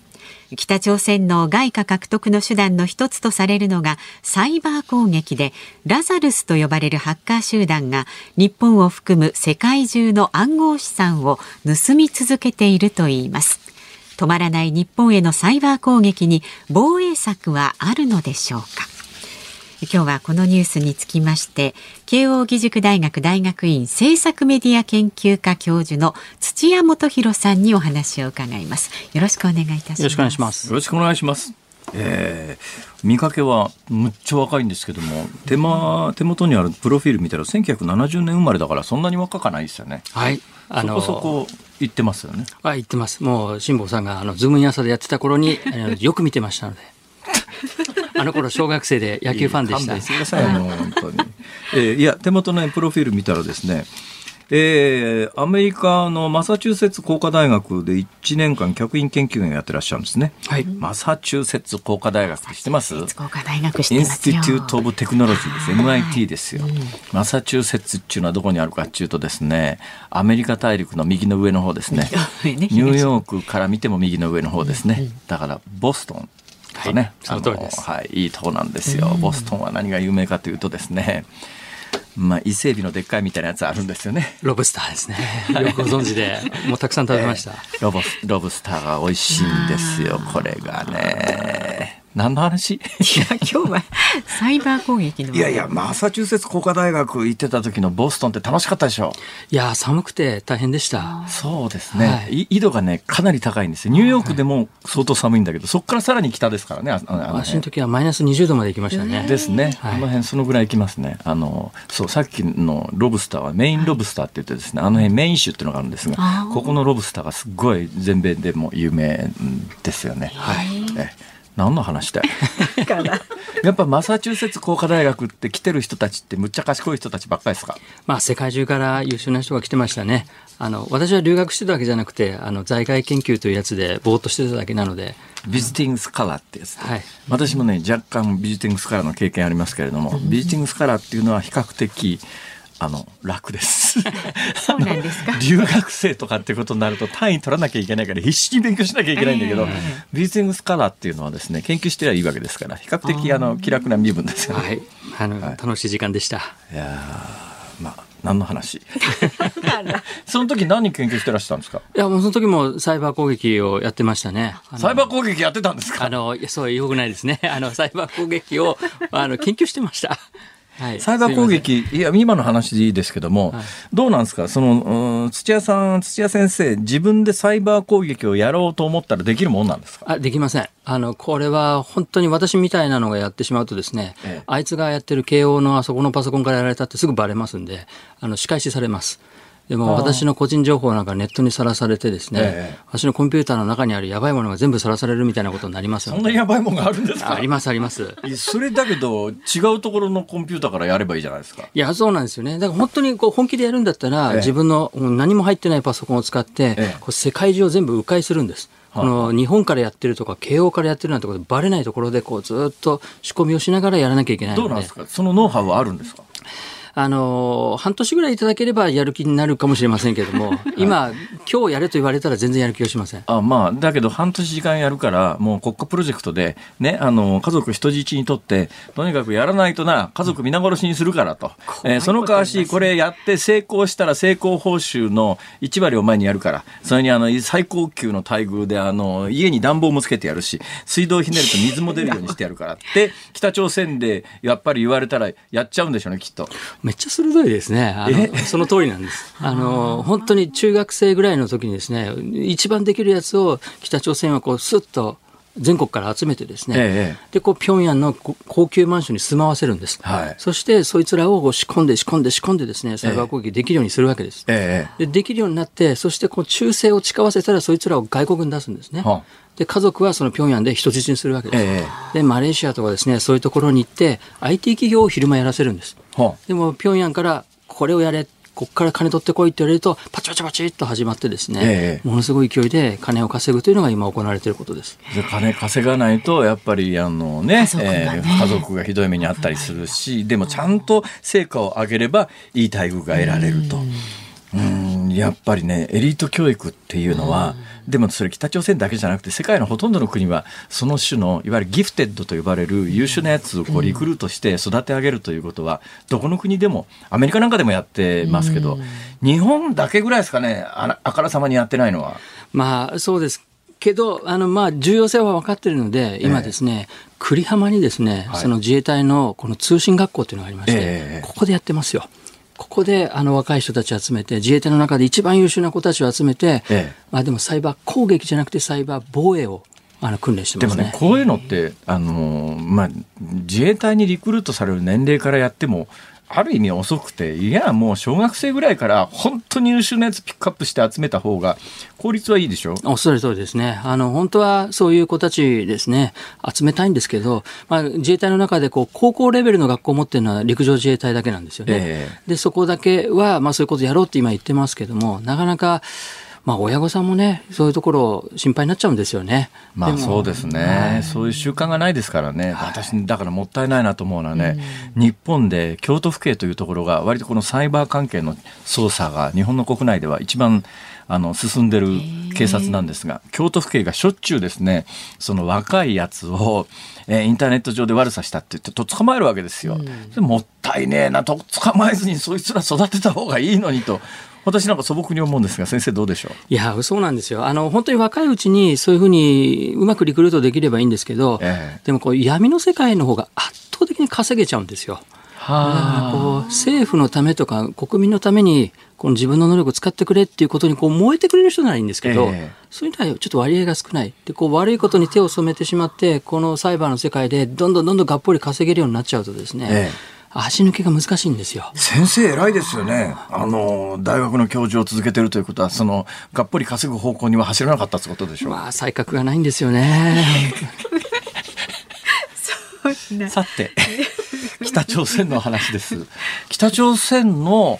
北朝鮮の外貨獲得の手段の一つとされるのがサイバー攻撃でラザルスと呼ばれるハッカー集団が日本を含む世界中の暗号資産を盗み続けているといいます。止まらない日本へのサイバー攻撃に防衛策はあるのでしょうか？今日はこのニュースにつきまして慶應義塾大学大学院政策メディア研究科教授の土屋元博さんにお話を伺いますよろしくお願いいたしますよろしくお願いしますよろしくお願いします。えー、見かけはむっちゃ若いんですけども手間手元にあるプロフィール見たら1970年生まれだからそんなに若かないですよね。はい。あそこそこ言ってますよね。はい、言ってます。もう、辛坊さんが、あの、ズームイン朝でやってた頃に、よく見てましたので。あの頃、小学生で野球ファンでした勘弁。してくださいもう本当に。えーいや手元のねプロフィール見たらですね。えーアメリカのマサチューセッツ工科大学で1年間客員研究員をやってらっしゃるんですね。はい。マサチューセッツ工科大学って知ってます？福岡大学知っインスティテュート・オブ・テクノロジーです。はい MIT ですよ。マサチューセッツっていうのはどこにあるかっていうとですね、アメリカ大陸の右の上の方ですね。ねニューヨークから見ても右の上の方ですね。だから、ボストンとね、はいその通りですはい、いいとこなんですよ。ボストンは何が有名かというとですね、まあ、伊勢海老のでっかいみたいなやつあるんですよね。ロブスターですね。よくご存知で、もうたくさん食べました。ロボスロブスターが美味しいんですよ、これがね。何の話？いや今日はサイバー攻撃のいやいや、マサチューセッツ工科大学行ってた時のボストンって楽しかったでしょ？いやー、寒くて大変でした。そうですね、はい。い緯度がねかなり高いんですよ。ニューヨークでも相当寒いんだけど、そこからさらに北ですからねああのあの私の時はマイナス20度まで行きましたね。ですね、はい。あの辺そのぐらい行きますね。あのそうさっきのロブスターはメインロブスターって言ってですねあの辺メイン種っていうのがあるんですがここのロブスターがすごい全米でも有名ですよね、はい。え何の話だよ。やっぱマサチューセッツ工科大学って来てる人たちってむっちゃ賢い人たちばっかりですか？まあ世界中から優秀な人が来てましたね。あの私は留学してたわけじゃなくて、あの在外研究というやつでぼーっとしてただけなので。ビジティングスカラーってやつ、はい、私もね若干ビジティングスカラーの経験ありますけれども、ビジティングスカラーっていうのは比較的あの楽です。そうなんですか 留学生とかっていうことになると単位取らなきゃいけないから必死に勉強しなきゃいけないんだけど、えビジティングスカラーっていうのはですね研究してりゃいいわけですから比較的あの気楽な身分ですよね。はい、あの、楽しい時間でした。いやーまあ何の話？その時何研究してらしたんですか？いや、もうその時もサイバー攻撃をやってましたね。サイバー攻撃やってたんですか？あの、いやそう、よくないですね。あの、サイバー攻撃を、あの、研究してました。はい。サイバー攻撃、いや、今の話でいいですけども、はいどうなんですか？その、うん土屋さん、土屋先生、自分でサイバー攻撃をやろうと思ったらできるもんなんですか？あ、できません。あの、これは本当に私みたいなのがやってしまうとですね、ええあいつがやってる慶応のあそこのパソコンからやられたってすぐバレますんで、あの、仕返しされます。でも私の個人情報なんかネットにさらされてですね、ええ私のコンピューターの中にあるやばいものが全部さらされるみたいなことになりますそん。なやばいもんがあるんですか？ありますあります。それだけど、違うところのコンピューターからやればいいじゃないですか。いや、そうなんですよね。だから本当にこう本気でやるんだったら、ええ自分のうん何も入ってないパソコンを使って、ええこう世界中を全部迂回するんです。はあこの日本からやってるとか、慶応からやってるなんてことバレないところで、こうずっと仕込みをしながらやらなきゃいけない。どうなんですか？そのノウハウはあるんですか？あのー半年ぐらいいただければやる気になるかもしれませんけれども、今、今日やれと言われたら全然やる気がしません？あまあ、だけど半年時間やるから、もう国家プロジェクトで、ね、あの、家族人質にとって、とにかくやらないとな、家族皆殺しにするからと。えーその代わし、これやって成功したら成功報酬の1割を前にやるから、それにあの、最高級の待遇で、あの、家に暖房もつけてやるし、水道ひねると水も出るようにしてやるから って、北朝鮮でやっぱり言われたらやっちゃうんでしょうね、きっと。めっちゃ鋭いですね。あの その通りなんです。あの、本当に中学生ぐらいの時にですね、一番できるやつを北朝鮮はこう、スッと全国から集めてですね、ええで、こう、平壌のこ高級マンションに住まわせるんです。はいそして、そいつらを仕込んで仕込んで仕込んでですね、サイバー攻撃できるようにするわけです。えでできるようになって、そしてこう忠誠を誓わせたら、そいつらを外国に出すんですね。はあで、家族はその平壌で人質にするわけです。えで、マレーシアとかですね、そういうところに行って、IT 企業を昼間やらせるんです。でも、平壌からこれをやれ、こっから金取ってこいって言われると、パチパチパチっと始まってですね、ええ。ものすごい勢いで金を稼ぐというのが今行われていることです。で金稼がないとやっぱりあのね家族がねえー家族がひどい目にあったりするしでもちゃんと成果を上げればいい待遇が得られると。うん。やっぱりねエリート教育っていうのは、でもそれ北朝鮮だけじゃなくて世界のほとんどの国はその種のいわゆるギフテッドと呼ばれる優秀なやつをこうリクルートして育て上げるということはどこの国でもアメリカなんかでもやってますけど、日本だけぐらいですかねあからさまにやってないのは。まあ、そうです。けど、あの、まあ、重要性は分かっているので、今ですね、栗浜にですね、はいその自衛隊のこの通信学校というのがありまして、ええここでやってますよ。ここであの若い人たちを集めて、自衛隊の中で一番優秀な子たちを集めて、ええまあでもサイバー攻撃じゃなくてサイバー防衛をあの訓練してますね。でもね、こういうのって、あのーまあ、自衛隊にリクルートされる年齢からやっても、ある意味遅くて、いや、もう小学生ぐらいから本当に優秀なやつピックアップして集めた方が効率はいいでしょ？おっしゃる通りですね。あの、本当はそういう子たちですね、集めたいんですけど、まあ、自衛隊の中でこう、高校レベルの学校を持ってるのは陸上自衛隊だけなんですよね。えで、そこだけは、まあそういうことやろうって今言ってますけども、なかなか、まあ親御さんもね、そういうところ心配になっちゃうんですよね。まあもそうですね、そういう習慣がないですからね、私、だからもったいないなと思うのはね、日本で京都府警というところが、割とこのサイバー関係の捜査が日本の国内では一番あの進んでる警察なんですが、京都府警がしょっちゅうですね、その若いやつを、えーインターネット上で悪さしたって言って、と捕まえるわけですよ。でもったいねえなと、捕まえずにそいつら育てた方がいいのにと。私なんか素朴に思うんですが、先生どうでしょう？いや、そうなんですよ。あの、本当に若いうちにそういうふうにうまくリクルートできればいいんですけど、ええ。でもこう闇の世界の方が圧倒的に稼げちゃうんですよ。だからこう政府のためとか国民のためにこの自分の能力を使ってくれっていうことにこう燃えてくれる人ならいいんですけど、ええ。そういうのはちょっと割合が少ない。でこう悪いことに手を染めてしまってこのサイバーの世界でどんどんどんどんがっぽり稼げるようになっちゃうとですね、ええ足抜けが難しいんですよ。先生偉いですよね。あの、大学の教授を続けてるということは、その、がっぽり稼ぐ方向には走らなかったってことでしょう。まあ才覚がないんですよね。さて、北朝鮮の話です。北朝鮮の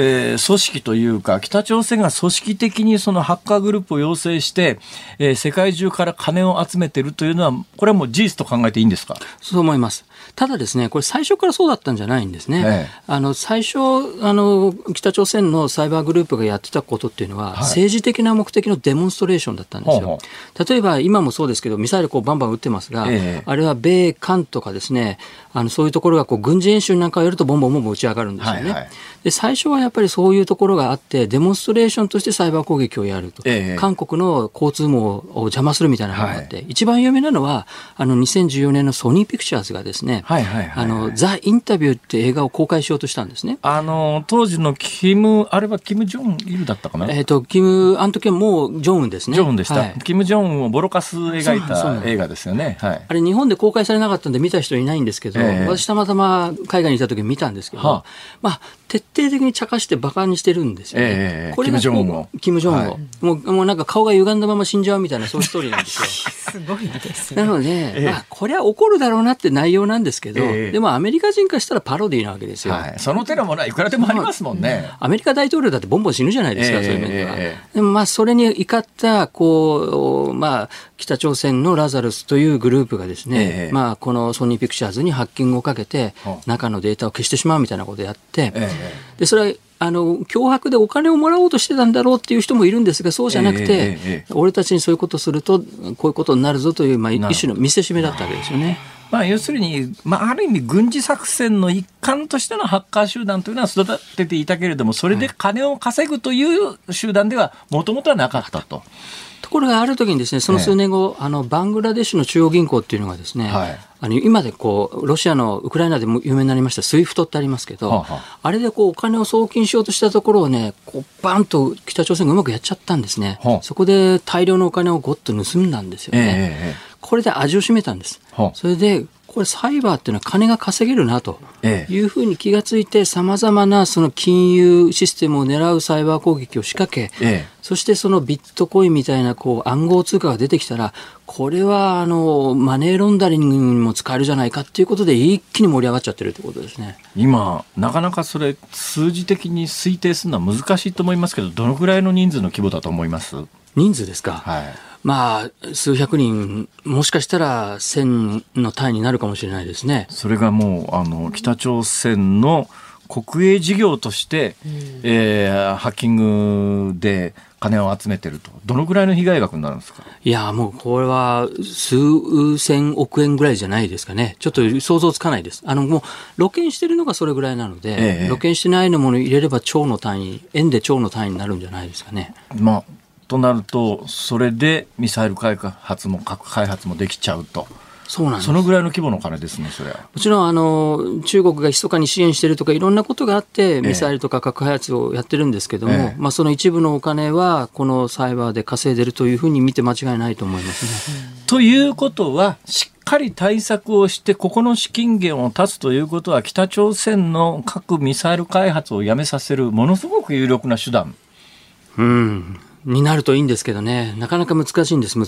えー、組織というか、北朝鮮が組織的にそのハッカーグループを養成して、えー、世界中から金を集めているというのは、これはもう事実と考えていいんですか？そう思います。ただですね、これ最初からそうだったんじゃないんですね。ええ、あの、最初、あの、北朝鮮のサイバーグループがやってたことっていうのは、はい、政治的な目的のデモンストレーションだったんですよ。ほうほう例えば、今もそうですけど、ミサイルこうバンバン撃ってますが、え、あれは米韓とかですね、あの、そういうところがこう軍事演習なんかをやるとボンボンボンボン打ち上がるんですよね。はいはい、で、最初はやっぱりそういうところがあって、デモンストレーションとしてサイバー攻撃をやると。韓国の交通網を邪魔するみたいなのがあって、はい、一番有名なのは、あの、2014年のソニーピクチャーズがですね、はいはいはい、あの、ザ・インタビューって映画を公開しようとしたんですね。あの、当時のキム、あれはキム・ジョンイルだったかな？えっ、ー、と、キム、あの時はもうジョンウンですね。ジョンウンでした。はい、キム・ジョンウンをボロカス描いた映画ですよね。はい。あれ日本で公開されなかったんで見た人いないんですけど、えー、私たまたま海外にいた時見たんですけど、はあ、まあ、徹底的に茶化して馬鹿にしてるんですよね。えー、これキム・ジョンウンを。キム・ジョンウンを、はい、もう。もうなんか顔が歪んだまま死んじゃうみたいな、そういうストーリーなんですよ。すごいですね。なので、えー、まあ、これは怒るだろうなって内容なんですけど、えー、でもアメリカ人からしたらパロディーなわけですよ。はい、その手のものはいくらでもありますもんね。アメリカ大統領だってボンボン死ぬじゃないですか、そういう面では。でもまあ、それに怒った、こう、まあ、北朝鮮のラザルスというグループがですね、まあ、このソニーピクチャーズにハッキングをかけて、中のデータを消してしまうみたいなことをやって、で、それはあの脅迫でお金をもらおうとしてたんだろうっていう人もいるんですがそうじゃなくて、俺たちにそういうことするとこういうことになるぞという、まあ、一種の見せしめだったわけですよね。まあ、要するに、まあ、ある意味軍事作戦の一環としてのハッカー集団というのは育てていたけれどもそれで金を稼ぐという集団ではもともとはなかったと。ところがある時にですね、その数年後、あのバングラデシュの中央銀行っていうのがですね、はい、あの今でこうロシアのウクライナでも有名になりましたスイフトってありますけど、はあ、あれでこうお金を送金しようとしたところをね、こうバンと北朝鮮がうまくやっちゃったんですね。はあ、そこで大量のお金をごっと盗んだんですよね。えー、これで味を占めたんです。はあ、それでこれサイバーっていうのは金が稼げるなというふうに気がついてさまざまなその金融システムを狙うサイバー攻撃を仕掛け、ええ、そしてそのビットコインみたいなこう暗号通貨が出てきたらこれはあのマネーロンダリングにも使えるじゃないかっていうことで一気に盛り上がっちゃってるってことですね。今なかなかそれ数字的に推定するのは難しいと思いますけどどのぐらいの人数の規模だと思います？人数ですか、はいまあ、数百人、もしかしたら千の単位になるかもしれないですね。それがもう、あの、北朝鮮の国営事業として、うん、えー、ハッキングで金を集めてると、どのぐらいの被害額になるんですか？いや、もうこれは数千億円ぐらいじゃないですかね。ちょっと想像つかないです。あの、もう、露見してるのがそれぐらいなので、ええ、露見してないのもの入れれば超の単位、円で超の単位になるんじゃないですかね。まあとなると、それでミサイル開発も核開発もできちゃうと。そうなんですそのぐらいの規模の金ですね、それは。もちろん、あの、中国が密かに支援しているとか、いろんなことがあって、ミサイルとか核開発をやってるんですけども、ええ、まあ、その一部のお金は、このサイバーで稼いでるというふうに見て間違いないと思いますね。ということは、しっかり対策をして、ここの資金源を断つということは、北朝鮮の核・ミサイル開発をやめさせる、ものすごく有力な手段。うんになるといいんですけどね、なかなか難しいんです、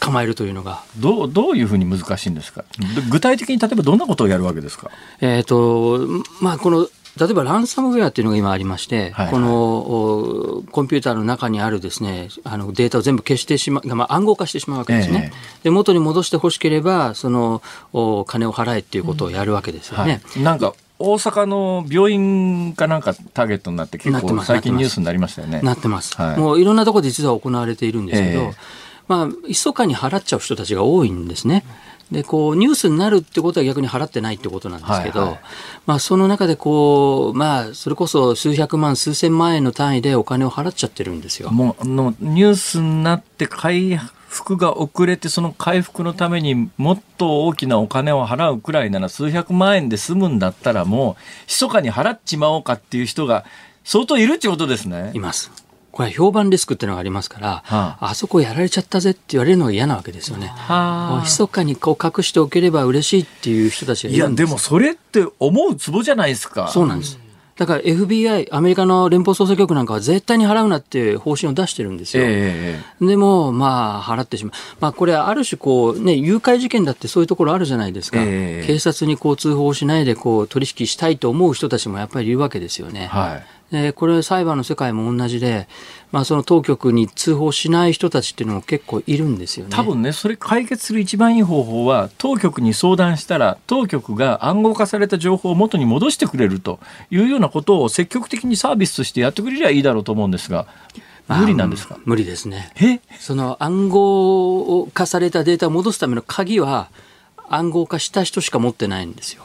捕まえるというのが。どうどういうふうに難しいんですか、具体的に例えばどんなことをやるわけですか？えーとまあ、この例えばランサムウェアっていうのが今ありまして、はいはい、このコンピューターの中にあるですねあのデータを全部消してしまう、まあ、暗号化してしまうわけですね。えー、で元に戻してほしければそのお金を払えっていうことをやるわけですよね。うんはい、なんか大阪の病院かなんかターゲットになって結構最近ニュースになりましたよね。なってます。はい、もういろんなところで実は行われているんですけど、えー、まあ、密かに払っちゃう人たちが多いんですね。で、こう、ニュースになるってことは逆に払ってないってことなんですけど、はいはい、まあ、その中でこう、まあ、それこそ数百万、数千万円の単位でお金を払っちゃってるんですよ。もう、のニュースになって開復が遅れてその回復のためにもっと大きなお金を払うくらいなら数百万円で済むんだったらもう密かに払っちまおうかっていう人が相当いるってことですね。います。これは評判リスクっていうのがありますから、はあ、あそこやられちゃったぜって言われるのが嫌なわけですよね。はあ、密かにこう隠しておければ嬉しいっていう人たちがいるんですいや、でもそれって思うツボじゃないですか。そうなんです。だから FBI、アメリカの連邦捜査局なんかは絶対に払うなっていう方針を出してるんですよ。えー、でも、まあ、払ってしまう。まあ、これはある種こう、ね、誘拐事件だってそういうところあるじゃないですか。えー、警察にこう通報しないでこう取引したいと思う人たちもやっぱりいるわけですよね。はいえー、これ裁判の世界も同じで、まあ、その当局に通報しない人たちっていうのも結構いるんですよね多分ね、それ解決する一番いい方法は、当局に相談したら、当局が暗号化された情報を元に戻してくれるというようなことを積極的にサービスとしてやってくれりゃいいだろうと思うんですが。無理なんですか、無理ですね。その暗号化されたデータを戻すための鍵は暗号化した人しか持ってないんですよ。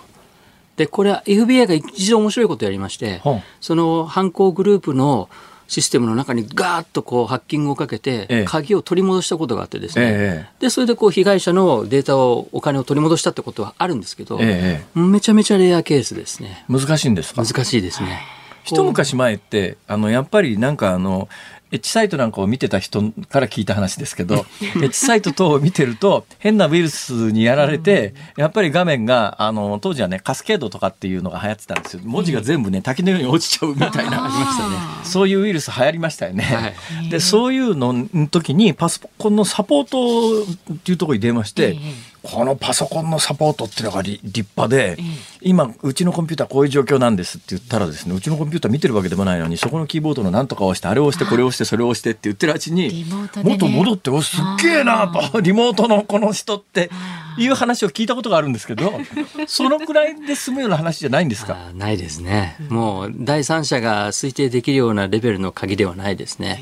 で、これは FBI が一度面白いことをやりまして、その犯行グループのシステムの中にガーッとこうハッキングをかけて、鍵を取り戻したことがあってですね、ええ、でそれでこう被害者のデータを、お金を取り戻したってことはあるんですけど、え、めちゃめちゃレアケースですね。難しいんですか？難しいですね。一昔前って、あの、やっぱりなんかあの、エッチサイトなんかを見てた人から聞いた話ですけど、エッチサイト等を見てると、変なウイルスにやられて、やっぱり画面が、あの、当時はね、カスケードとかっていうのが流行ってたんですよ。文字が全部ね、滝のように落ちちゃうみたいな。ありましたね。そういうウイルス流行りましたよね。はい、で、そういうのの時に、パソコンのサポートっていうところに電話して、このパソコンのサポートっていうのが立派で、今、うちのコンピューターこういう状況なんですって言ったらですね、うちのコンピューター見てるわけでもないのに、そこのキーボードのなんとかを押して、あ。れを押して、これを押して、それを押してって言ってるうちに、もっと戻って、おすっげえなと、リモートのこの人っていう話を聞いたことがあるんですけど、そのくらいで済むような話じゃないんですか？ないですね。もう、第三者が推定できるようなレベルの鍵ではないですね。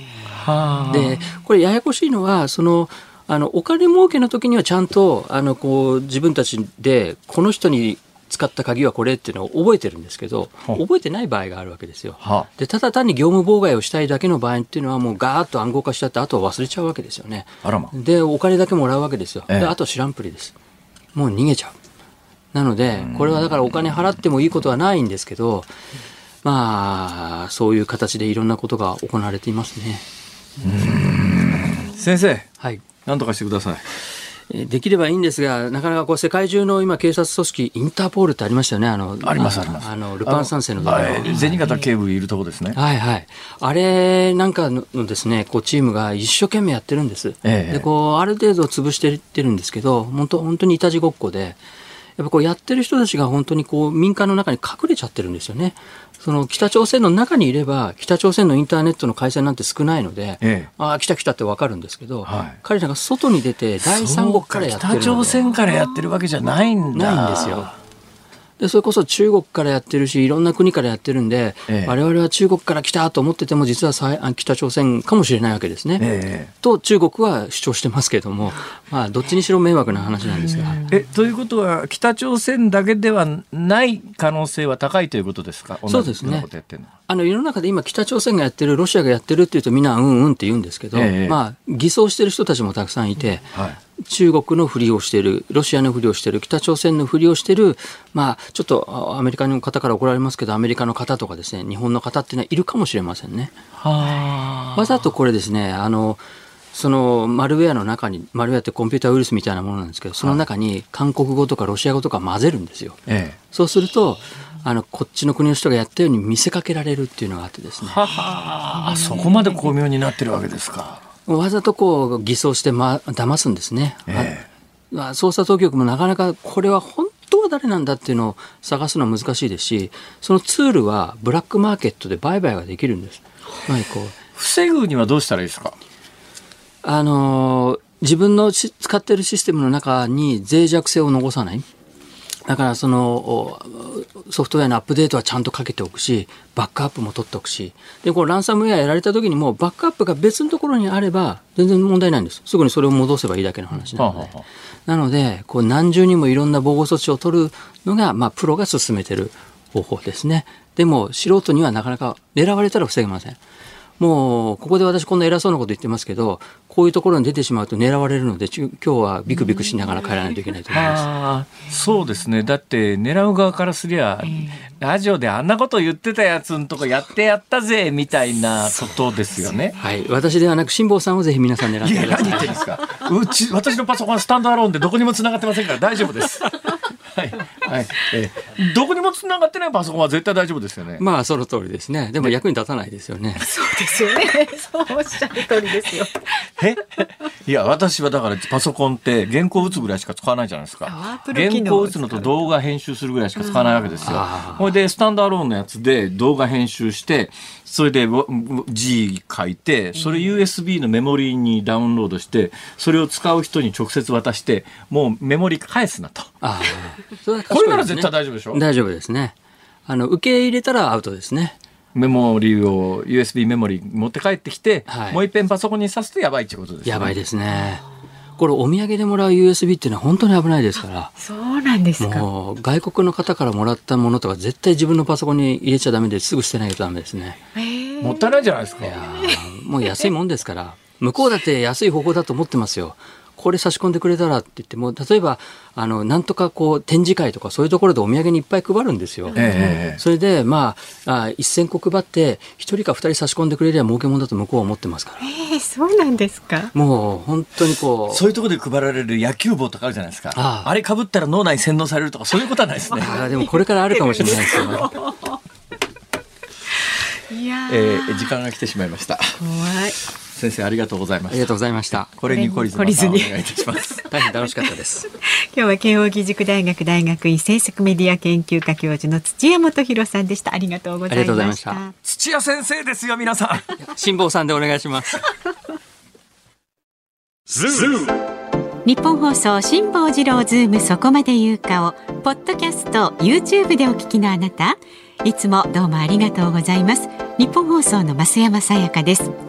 で、これややこしいのは、その、あのお金儲けの時にはちゃんとあのこう自分たちでこの人に使った鍵はこれっていうのを覚えてるんですけど、覚えてない場合があるわけですよ。で、ただ単に業務妨害をしたいだけの場合っていうのはもうガーッと暗号化しちゃって、あとは忘れちゃうわけですよね。ま、で、お金だけもらうわけですよ。で、あと知らんぷりです。もう逃げちゃう。なので、これはだからお金払ってもいいことはないんですけど、まあ、そういう形でいろんなことが行われていますね。先生。はい。何とかしてください。できればいいんですが、なかなかこう世界中の今、警察組織、インターポールってありましたよね、あのありますありますあのルパン三世の銭形警部いるとこですね。はいはい、あれなんかのですねこうチームが一生懸命やってるんです、ええ、でこうある程度潰していってるんですけど、本当本当にいたちごっこで。やっぱこうやってる人たちが本当にこう民間の中に隠れちゃってるんですよね。その北朝鮮の中にいれば北朝鮮のインターネットの回線なんて少ないので、ええ、ああ来た来たって分かるんですけど、はい、彼らが外に出て第三国からやってる北朝鮮からやってるわけじゃないんだないんですよ。でそれこそ中国からやってるしいろんな国からやってるんで、ええ、我々は中国から来たと思ってても実は北朝鮮かもしれないわけですね。ええ、と中国は主張してますけれども、まあ、どっちにしろ迷惑な話なんですが。えということは北朝鮮だけではない可能性は高いということですか？そうですね。あの世の中で今北朝鮮がやってるロシアがやってるっていうとみんなうんうんって言うんですけど、まあ、偽装してる人たちもたくさんいて。はい中国のふりをしている、ロシアのふりをしている、北朝鮮のふりをしている、まあ、ちょっとアメリカの方から怒られますけど、アメリカの方とかですね、日本の方っていうのはいるかもしれませんね。わざとこれですね、あの、そのマルウェアの中に、マルウェアってコンピューターウイルスみたいなものなんですけど、その中に韓国語とかロシア語とか混ぜるんですよ。ええ、そうすると、あのこっちの国の人がやったように見せかけられるっていうのがあってですね。ははそこまで巧妙になってるわけですか。わざとこう偽装して、ま、騙すんですね、えー、捜査当局もなかなかこれは本当は誰なんだっていうのを探すのは難しいですしそのツールはブラックマーケットで売買ができるんです。こう。防ぐにはどうしたらいいですか？あの自分の使っているシステムの中に脆弱性を残さない。だからそのソフトウェアのアップデートはちゃんとかけておくし、バックアップも取っておくし、で、こうランサムウェアやられた時にもバックアップが別のところにあれば全然問題ないんです。すぐにそれを戻せばいいだけの話なので。はあはあ、なので、こう何重にもいろんな防護措置を取るのが、まあ、プロが進めてる方法ですね。でも、素人にはなかなか狙われたら防げません。もうここで私こんな偉そうなこと言ってますけどこういうところに出てしまうと狙われるので今日はビクビクしながら帰らないといけないと思います。そうですね。だって狙う側からすりゃ、ラジオであんなこと言ってたやつのとこやってやったぜみたいなことですよね。はい。私ではなく辛坊さんをぜひ皆さん狙ってください。いや何言ってんですか。うち私のパソコンはスタンドアローンでどこにもつながってませんから大丈夫です。はい、はい、えー、どこにもつながってないパソコンは絶対大丈夫ですよね。まあ、その通りですね。でも役に立たないですよね。そうですよね。そうおっしゃる通りですよ。え？いや、私はだからパソコンって原稿打つぐらいしか使わないじゃないですか。原稿打つのと動画編集するぐらいしか使わないわけですよ。ほ、うんで、スタンドアローンのやつで動画編集して、それで G 書いて、それ USB のメモリーにダウンロードして、それを使う人に直接渡して、もうメモリー返すなと。あそれね、これなら絶対大丈夫でしょ？大丈夫ですね。あの、受け入れたらアウトですね。メモリーを USB メモリー持って帰ってきて、はい、もう一遍パソコンに挿すとやばいってことですね。やばいですね。これお土産でもらう USB っていうのは本当に危ないですから。そうなんですか。もう外国の方からもらったものとか絶対自分のパソコンに入れちゃダメですぐ捨てないとダメですね。もったいないじゃないですか。もう安いもんですから。向こうだって安い方法だと思ってますよこれ差し込んでくれたらって言っても例えばあのなんとかこう展示会とかそういうところでお土産にいっぱい配るんですよ。えー、それでまああ1000個配って1人か2人差し込んでくれりゃ儲けもんだと向こうは思ってますから。えー、そうなんですか？もう本当にこうそういうところで配られる野球帽とかあるじゃないですかああれかぶったら脳内洗脳されるとかそういうことはないですね。あでもこれからあるかもしれないですよね。いやえー、時間が来てしまいました。怖い。先生ありがとうございましありがとうございました。これに懲りずにお願いいたします。大変楽しかったです。今日は慶應義塾大学大学院政策メディア研究科教授の土屋本博さんでした。ありがとうございました。土屋先生ですよ皆さん。辛坊さんでお願いします。ニッポン放送辛坊治郎ズームそこまで言うかをポッドキャスト YouTube でお聞きのあなたいつもどうもありがとうございますニッポン放送の増山さやかです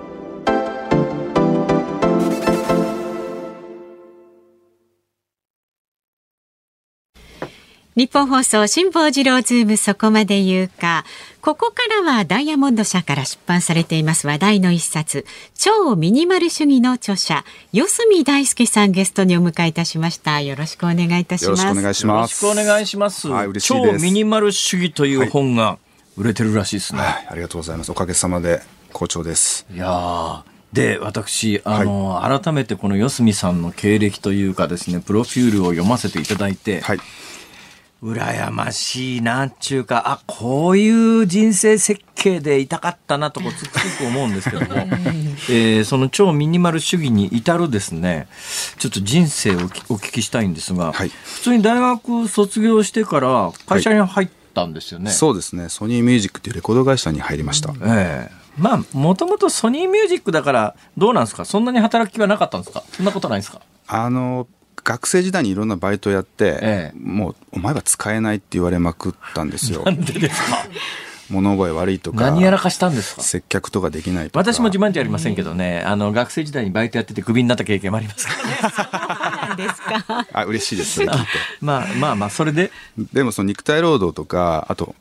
ニッポン放送辛坊治郎ズームそこまで言うか。ここからはダイヤモンド社から出版されています話題の一冊、超ミニマル主義の著者、四隅大輔さんゲストにお迎えいたしました。よろしくお願いいたします。よろしくお願いします。よろしくお願いします。はい、嬉しい超ミニマル主義という本が売れてるらしいですね。はい、ありがとうございます。おかげさまで好調です。いやで私あの、はい、改めてこの四隅さんの経歴というかですねプロフュールを読ませていただいて、はい、羨ましいなっちゅうか、あ、こういう人生設計でいたかったなとこ つくづく思うんですけども、えー、その超ミニマル主義に至るですね、ちょっと人生をお聞きしたいんですが、はい、普通に大学卒業してから会社に入ったんですよね、はい、そうですね。ソニーミュージックというレコード会社に入りました。ええ。ーまあ、もともとソニーミュージックだから、どうなんですか？そんなに働きはなかったんですか？そんなことないですか？あの、学生時代にいろんなバイトやって、ええ、もうお前は使えないって言われまくったんですよ。なんでですか？物覚え悪いとか。何やらかしたんですか？接客とかできない私も自慢じゃありませんけどね、あの、学生時代にバイトやっててクビになった経験もありますからね。そうなんですか。あ、嬉しいです、ね、まあまあまあ、それで？でもその肉体労働とか、あと、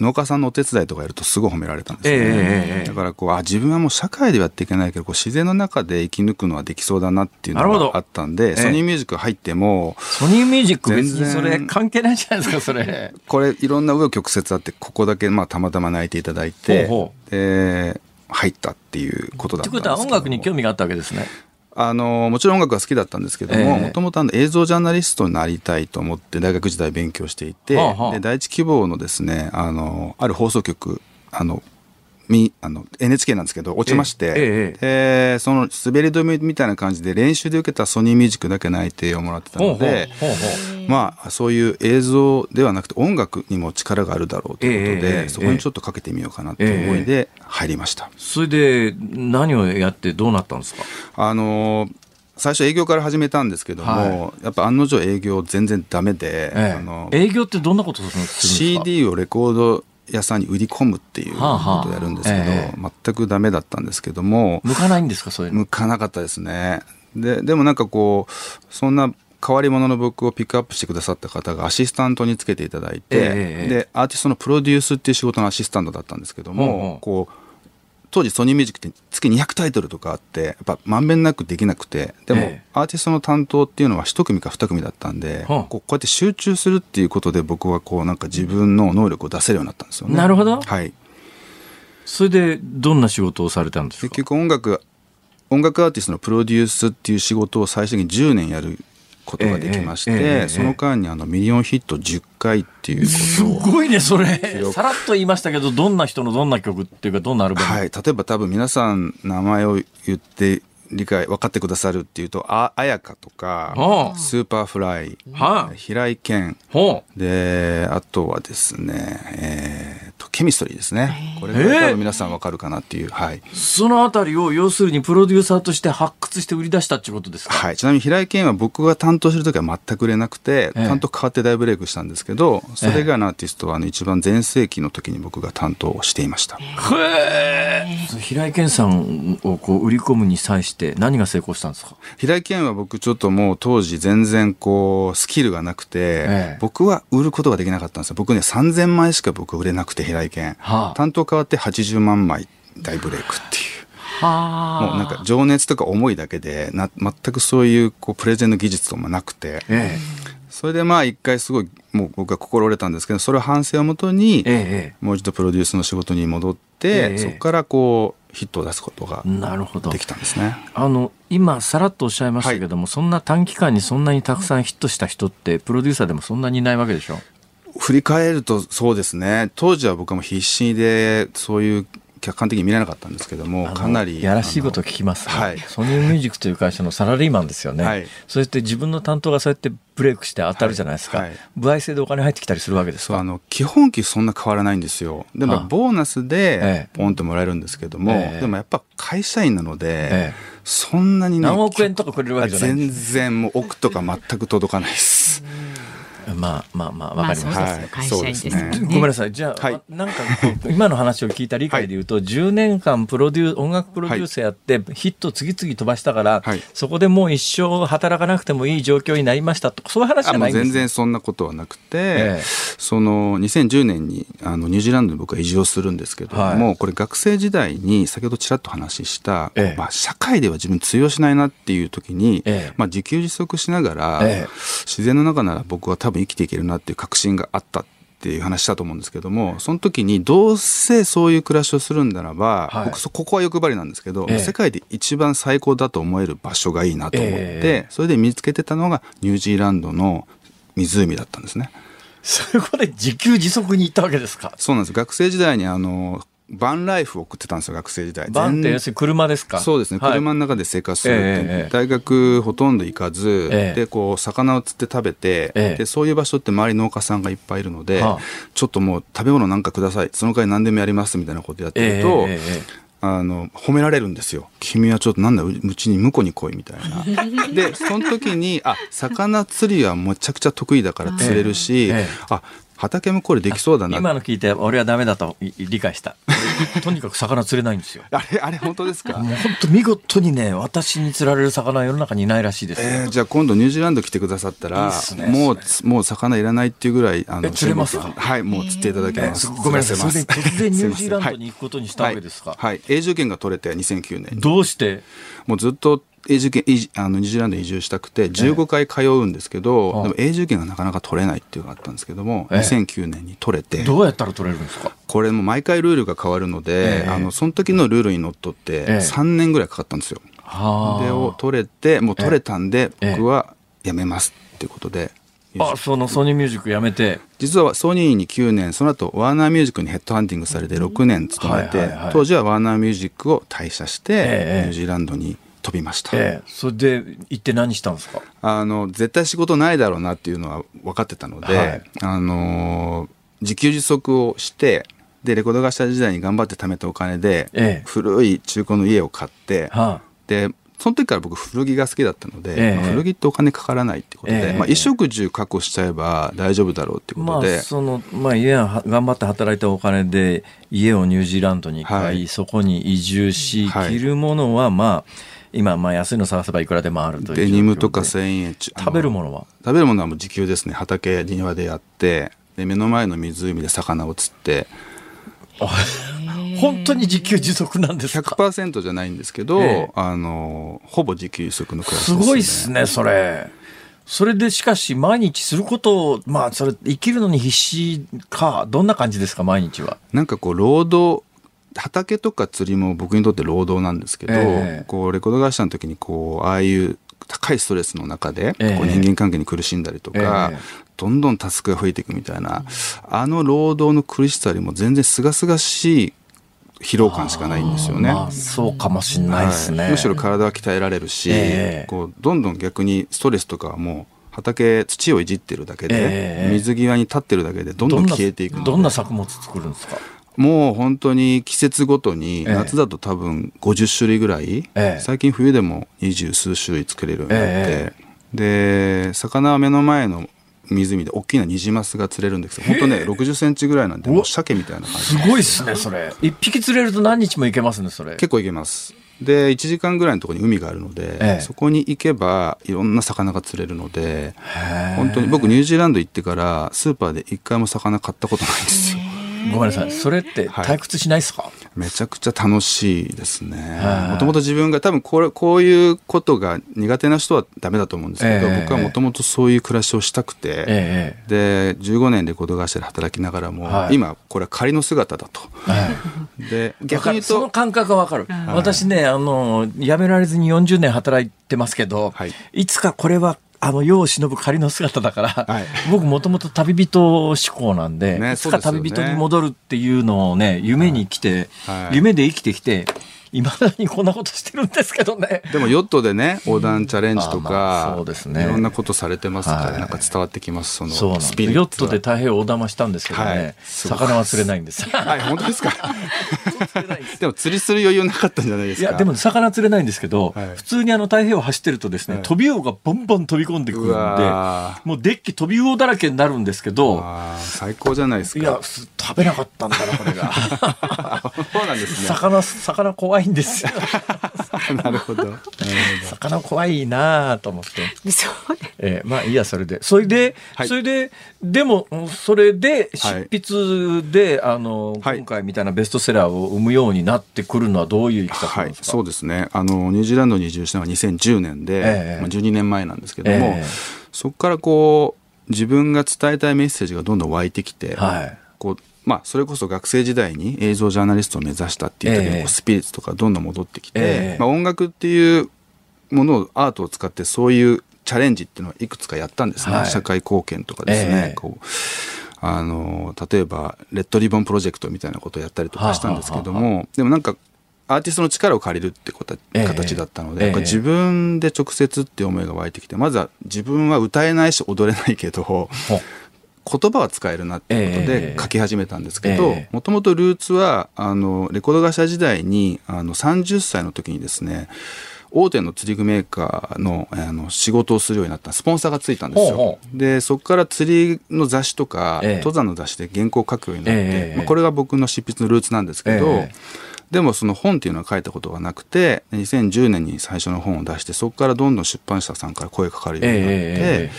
農家さんのお手伝いとかやるとすごい褒められたんですよね、えー、だからこうあ自分はもう社会ではやっていけないけどこう自然の中で生き抜くのはできそうだなっていうのがあったんで、ソニーミュージック入ってもソニーミュージック別にそれ関係ないじゃないですかそれ。これいろんな紆余曲折あってここだけまあたまたま泣いていただいてで入ったっていうことだったんですけど。ということは音楽に興味があったわけですねあのもちろん音楽が好きだったんですけどももともと映像ジャーナリストになりたいと思って大学時代勉強していて、はあはあ、で第一希望のですねあのある放送局あのみあの NHK なんですけど落ちまして、えええ、その滑り止めみたいな感じで練習で受けたソニーミュージックだけ内定をもらってたのでまあそういう映像ではなくて音楽にも力があるだろうということで、そこにちょっとかけてみようかなっていう思いで入りました、それで何をやってどうなったんですか？あの最初営業から始めたんですけども、はい、やっぱ案の定営業全然ダメで、ええ、あの営業ってどんなことするんですか？CD をレコード屋さんに売り込むっていうことをやるんですけど、はあはあええ、全くダメだったんですけども。向かないんですかそういう向かなかったですね。ででもなんかこうそんな変わり者の僕をピックアップしてくださった方がアシスタントにつけていただいて、え、でアーティストのプロデュースっていう仕事のアシスタントだったんですけども、こう当時ソニーミュージックって月200タイトルとかあってやっぱまんべんなくできなくてでも、アーティストの担当っていうのは1組か2組だったんで、こうこうやって集中するっていうことで僕はこうなんか自分の能力を出せるようになったんですよね。なるほど、はい、それでどんな仕事をされたんですか？結局音楽音楽アーティストのプロデュースっていう仕事を最初に10年やることができまして、その間にあのミリオンヒット10回っていうすごいねそれ。さらっと言いましたけどどんな人のどんな曲っていうかどんなアルバム？はい例えば多分皆さん名前を言って理解分かってくださるっていうとあ絢香とか、はあ、スーパーフライ、はあ、平井堅、はあ、であとはですね、えーと、ケミストリーですね。これが多分皆さん分かるかなっていう、はい、そのあたりを要するにプロデューサーとして発掘して売り出したっていうことですか、はい、ちなみに平井堅は僕が担当してる時は全く売れなくて、担当変わって大ブレイクしたんですけどそれがのアーティストはあの一番全盛期の時に僕が担当していました。へえ平井堅さんをこう売り込むに際して何が成功したんですか？平井堅は僕ちょっともう当時全然こうスキルがなくて、ええ、僕は売ることができなかったんですよ。僕ね3000枚しか僕売れなくて平井堅、はあ、担当変わって80万枚大ブレイクっていう。はあ、もうなんか情熱とか思いだけでな全くそういうこうプレゼンの技術とかもなくて、ええ、それでまあ一回すごいもう僕は心折れたんですけどそれを反省をもとに、もう一度プロデュースの仕事に戻って、そこからこうヒットを出すことができたんですね。あの今さらっとおっしゃいましたけども、はい、そんな短期間にそんなにたくさんヒットした人ってプロデューサーでもそんなにいないわけでしょ？振り返るとそうですね。当時は僕も必死でそういう客観的に見れなかったんですけどもかなりやらしいこと聞きます、ね、はい、ソニーミュージックという会社のサラリーマンですよね、はい、そして自分の担当がそうやってブレイクして当たるじゃないですか、はいはい、歩合制でお金入ってきたりするわけですあの基本給そんな変わらないんですよ。でもボーナスでポンともらえるんですけども、ええ、でもやっぱ会社員なので、え、そんなにね何億円とかくれるわけじゃない全然もう億とか全く届かないですまあまあまあわかります。まあ、会社員ですね。ごめんなさい。じゃあ、はい、なんか今の話を聞いた理解で言うと、はい、10年間プロデュ音楽プロデュースやってヒット次々飛ばしたから、はい、そこでもう一生働かなくてもいい状況になりましたとそういう話じゃないんです全然そんなことはなくて、えー、その2010年にあのニュージーランドに僕は移住をするんですけども、はい、これ学生時代に先ほどちらっと話した、え、まあ、社会では自分通用しないなっていう時に、まあ、自給自足しながら、自然の中なら僕は多分生きていけるなっていう確信があったっていう話したと思うんですけどもその時にどうせそういう暮らしをするんならば、はい、僕ここは欲張りなんですけど、え世界で一番最高だと思える場所がいいなと思って、えそれで見つけてたのがニュージーランドの湖だったんですね。そこで自給自足に行ったわけですか？そうなんです。学生時代にあのバンライフを送ってたんですよ学生時代。バンって要するに車ですか？そうですね、はい、車の中で生活するって、えー、大学ほとんど行かず、えー、でこう魚を釣って食べて、えー、でそういう場所って周り農家さんがいっぱいいるので、ちょっともう食べ物なんかくださいその代わり何でもやりますみたいなことやってると、あの褒められるんですよ。君はちょっとなんだうちに婿に来いみたいな。でその時にあ魚釣りはめちゃくちゃ得意だから釣れるし、あ畑もこれできそうだな。今の聞いて俺はダメだと理解した。とにかく魚釣れないんですよ。あれあれ本当ですか？もう本当見事にね私に釣られる魚は世の中にいないらしいです、えー、じゃあ今度ニュージーランド来てくださったらもうもう魚いらないっていうぐらいあの釣れますはいもう釣っていただけます、えー、ごめんなさい。突然ニュージーランドに行くことにしたわけですか、はい、はい、永住権が取れて2009年どうして？もうずっと永住権あのニュージーランド移住したくて15回通うんですけど、ええ、でも永住権がなかなか取れないっていうのがあったんですけども、ええ、2009年に取れてどうやったら取れるんですか？これも毎回ルールが変わるので、え、あのその時のルールにのっとって3年ぐらいかかったんですよ。でを取れてもう取れたんで、僕はやめますっていうことであそのソニーミュージック辞めて。実はソニーに9年その後ワーナーミュージックにヘッドハンティングされて6年勤めて、当時はワーナーミュージックを退社して、え。ニュージーランドに飛びました、えそれで行って何したんですか？あの絶対仕事ないだろうなっていうのは分かってたので、はい、あの自給自足をしてでレコード会社時代に頑張って貯めたお金で、ええ、古い中古の家を買って、はあ、でその時から僕古着が好きだったので、えまあ、古着ってお金かからないってことで、えまあ、衣食住確保しちゃえば大丈夫だろうってことで、まあ、そのまあ家は頑張って働いたお金で家をニュージーランドに買い、はい、そこに移住し、はい、着るものはまあ今まあ安いの探せばいくらでもあるというデニムとか1000円食べるものは？食べるものはもう自給ですね。畑庭でやってで目の前の湖で魚を釣って。本当に自給自足なんですか？100%じゃないんですけど、えあのほぼ自給自足の暮らしです、ね、すごいっすねそれ。それでしかし毎日することをまあそれ生きるのに必死かどんな感じですか毎日は？なんかこう労働畑とか釣りも僕にとって労働なんですけど、えこうレコード会社の時にこうああいう高いストレスの中で、こう人間関係に苦しんだりとか、どんどんタスクが増えていくみたいな、あの労働の苦しさよりも全然すがすがしい疲労感しかないんですよね。まあ、そうかもしれないですね、はい、むしろ体は鍛えられるし、えー、こうどんどん逆にストレスとかはもう畑土をいじってるだけで、えー、水際に立ってるだけでどんどん消えていくどんな作物作るんですか？もう本当に季節ごとに、夏だと多分50種類ぐらい、えー、最近冬でも二十数種類作れるようになって、で魚は目の前の湖で大きなニジマスが釣れるんですけど本当ね60センチぐらいなんでもう鮭みたいな感じ。すごいっすねそれ。一匹釣れると何日もいけますねそれ。結構いけます。で1時間ぐらいのところに海があるので、ええ、そこに行けばいろんな魚が釣れるので本当に僕ニュージーランド行ってからスーパーで一回も魚買ったことないんですよごめんなさい。それって退屈しないですか、はい、めちゃくちゃ楽しいですね。もともと自分が多分これこういうことが苦手な人はダメだと思うんですけど、えー、僕はもともとそういう暮らしをしたくて、えー、で15年レコード会社で働きながらも、はい、今これは仮の姿だと、はい、で逆に言うとその感覚がわかる、私ねあの辞められずに40年働いてますけど、はい、いつかこれはあの世を忍ぶ仮の姿だから、はい、僕もともと旅人志向なんで、ね、いつか旅人に戻るっていうのをね夢に来て、はい。はい、夢で生きてきていまだにこんなことしてるんですけどね。でもヨットでね横断チャレンジとか、そうですね、いろんなことされてますから、はい、なんか伝わってきますそのスピリッヨットで太平洋横断はしたんですけどね、はい、魚は釣れないんです はい本当ですか？でも釣りする余裕なかったんじゃないですか？いやでも魚釣れないんですけど、はい、普通にあの太平洋走ってるとですね、飛び魚がボンボン飛び込んでくるんでもうデッキ飛び魚だらけになるんですけど最高じゃないですか。いや食べなかったんだなこれが。そうなんですね。魚魚怖いいんです よ。なるほど。魚怖いなと思って。そう、えー、まあいいやそれで。それで、はい、それででもそれで執筆で、はい、あの今回みたいなベストセラーを生むようになってくるのはどういういきさですか？そうですね。あのニュージーランドに移住したのは2010年で、えー、まあ12年前なんですけども、えー、そこからこう自分が伝えたいメッセージがどんどん湧いてきて、はい、こうまあ、それこそ学生時代に映像ジャーナリストを目指したっていう時のスピリッツとかどんどん戻ってきて、えー、まあ、音楽っていうものをアートを使ってそういうチャレンジっていうのはいくつかやったんですね、はい、社会貢献とかですね、えー、こうあの例えばレッドリボンプロジェクトみたいなことをやったりとかしたんですけども、はあはあ、でもなんかアーティストの力を借りるってこと形だったので、えー、やっぱ自分で直接って思いが湧いてきてまずは自分は歌えないし踊れないけど言葉は使えるなっていうことで書き始めたんですけどもともとルーツはあのレコード会社時代にあの30歳の時にですね大手の釣り具メーカーのあの仕事をするようになったスポンサーがついたんですよ。ほうほう。でそこから釣りの雑誌とか、ええ、登山の雑誌で原稿を書くようになって、え、まあ、これが僕の執筆のルーツなんですけど、でもその本っていうのは書いたことがなくて2010年に最初の本を出してそこからどんどん出版社さんから声かかるようになって。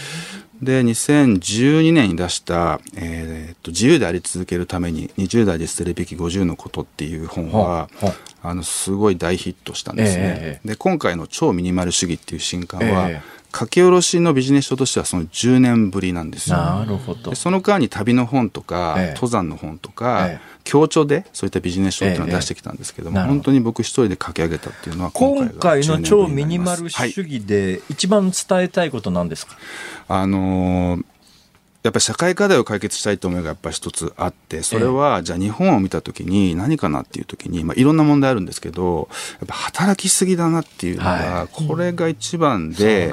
で2012年に出した「えー、っと自由であり続けるために20代で捨てるべき50のこと」っていう本はあのすごい大ヒットしたんですね。えー、で今回の「超ミニマル主義」っていう新刊は、えー書き下ろしのビジネス書としてはその10年ぶりなんですよ。なるほど。その間に旅の本とか、ええ、登山の本とか、え、協調でそういったビジネス書っていうのを出してきたんですけども、本当に僕一人で書き上げたっていうのは今回の超ミニマル主義で一番伝えたいことなんですか、はい、あのーやっぱり社会課題を解決したいと思いがやっぱり一つあってそれはじゃあ日本を見た時に何かなっていう時に、まあ、いろんな問題あるんですけどやっぱ働きすぎだなっていうのが、これが一番で,、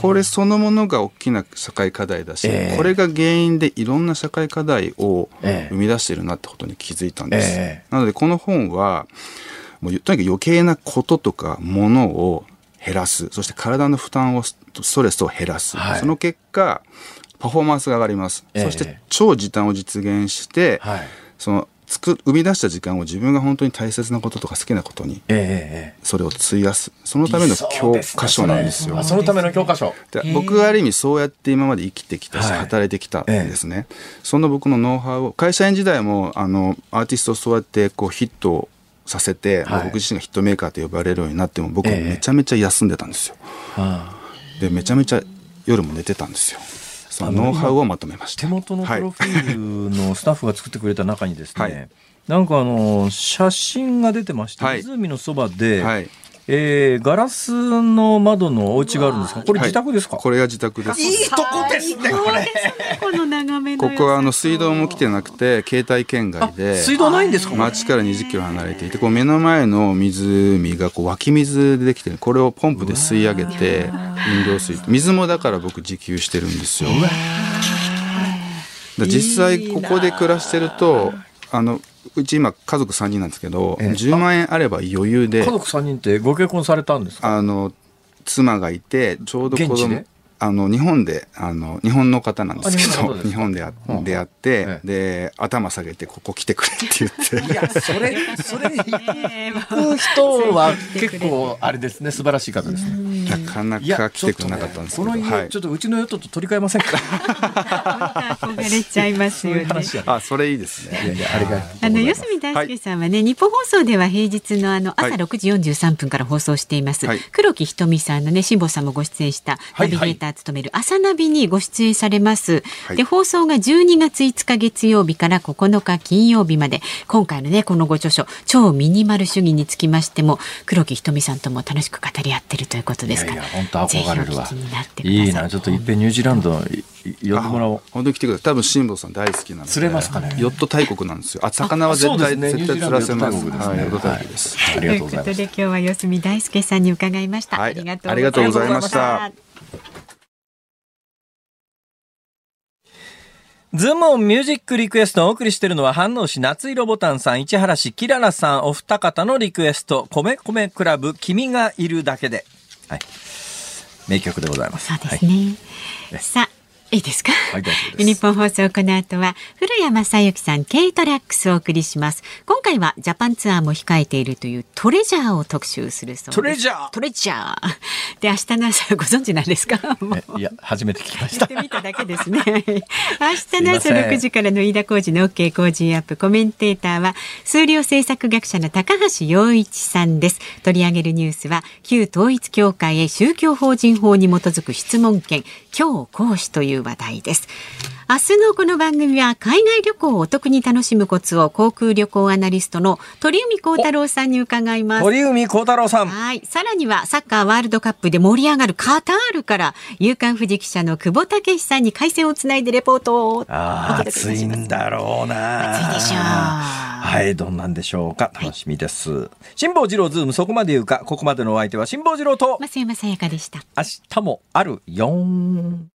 これそのものが大きな社会課題だし、これが原因でいろんな社会課題を生み出しているなってことに気づいたんです。なのでこの本はもうとにかく余計なこととかものを減らす。そして体の負担をストレスを減らす、はい、その結果パフォーマンスが上がります、えー、そして超時短を実現して、はい、その作生み出した時間を自分が本当に大切なこととか好きなことに、それを費やす。そのための教科書なんですよ。そのための教科書。で僕はある意味そうやって今まで生きてきたし、働いてきたんですね。その僕のノウハウを会社員時代もあのアーティストをそうやってこうヒットをさせて、はい、僕自身がヒットメーカーと呼ばれるようになっても僕はめちゃめちゃ休んでたんですよ。でめちゃめちゃ夜も寝てたんですよ。そのノウハウをまとめました。手元のプロフィールのスタッフが作ってくれた中にですね、はい、なんかあの写真が出てまして、湖のそばで、はいえー、ガラスの窓のお家があるんですか？これ自宅ですか、はい、これが自宅です。いいとこですね、これ。この眺めここはあの水道も来てなくて、携帯圏外で。水道ないんですか？町から20キロ離れていて、こう目の前の湖がこう湧き水でできてる。これをポンプで吸い上げて、飲料水。水もだから僕自給してるんですよ。実際ここで暮らしてると、あのうち今家族3人なんですけど、え10万円あれば余裕で。家族3人ってご結婚されたんですか？あの妻がいてちょうど子供あの日本であの日本の方なんですけど日本で出会って、で頭下げてここ来てくれって言って。いやそれそれ行く人は結構あれですね 素晴らしい方ですね。なかなか来てくれなかったんですけど、この家、ちょっとうちのヨットと取り替えませんか？憧れちゃいますよね。あそれいいですね。ありがあの四隅大輔さんはね、日本放送では平日のあの朝6時43分から放送しています、黒木ひとみさんのね辛坊さんもご出演したナビゲーター務める朝ナビにご出演されます。はい、で放送が12月5日月曜日から9日金曜日まで今回のねこのご著書超ミニマル主義につきましても黒木ひとみさんとも楽しく語り合ってるということですから。いや本当憧れるわ。いいなちょっといっぺんニュージーランド呼んでもらおう。本当に来てください。多分辛坊さん大好きなんで。釣れますかね。ヨット大国なんですよ。あ魚は絶対、ね、絶対釣らせます。はい、ヨット大国です。ありがとうございます。ということで今日は四隅大輔さんに伺いました。ありがとうございました。ズームオンミュージックリクエストをお送りしているのは、飯能市夏色ボタンさん、市原市キララさん、お二方のリクエスト、米米クラブ、君がいるだけで。はい。名曲でございます。そうですね。はい、さあ、いいですか、はい、ニッポン放送この後は古家正亨さん K TRACKS をお送りします。今回はジャパンツアーも控えているというトレジャーを特集するそうです。トレジャー？トレジャー。で明日の朝ご存知なんですか？いや初めて聞きました。見ただけですね。明日の朝6時からの飯田浩二の OK 工事アップコメンテーターは数量政策学者の高橋洋一さんです。取り上げるニュースは旧統一教会へ宗教法人法に基づく質問権今日講師という話題です。明日のこの番組は海外旅行をお得に楽しむコツを航空旅行アナリストの鳥海高太郎さんに伺います。鳥海高太郎さん。はい。さらにはサッカーワールドカップで盛り上がるカタールから夕刊富士記者の久保武さんに回線をつないでレポートを暑いんだろうな暑いでしょう。はいどんなんでしょうか。楽しみです。辛坊治郎ズームそこまで言うか。ここまでのお相手は辛坊治郎と。増山さやかでした。明日もあるよ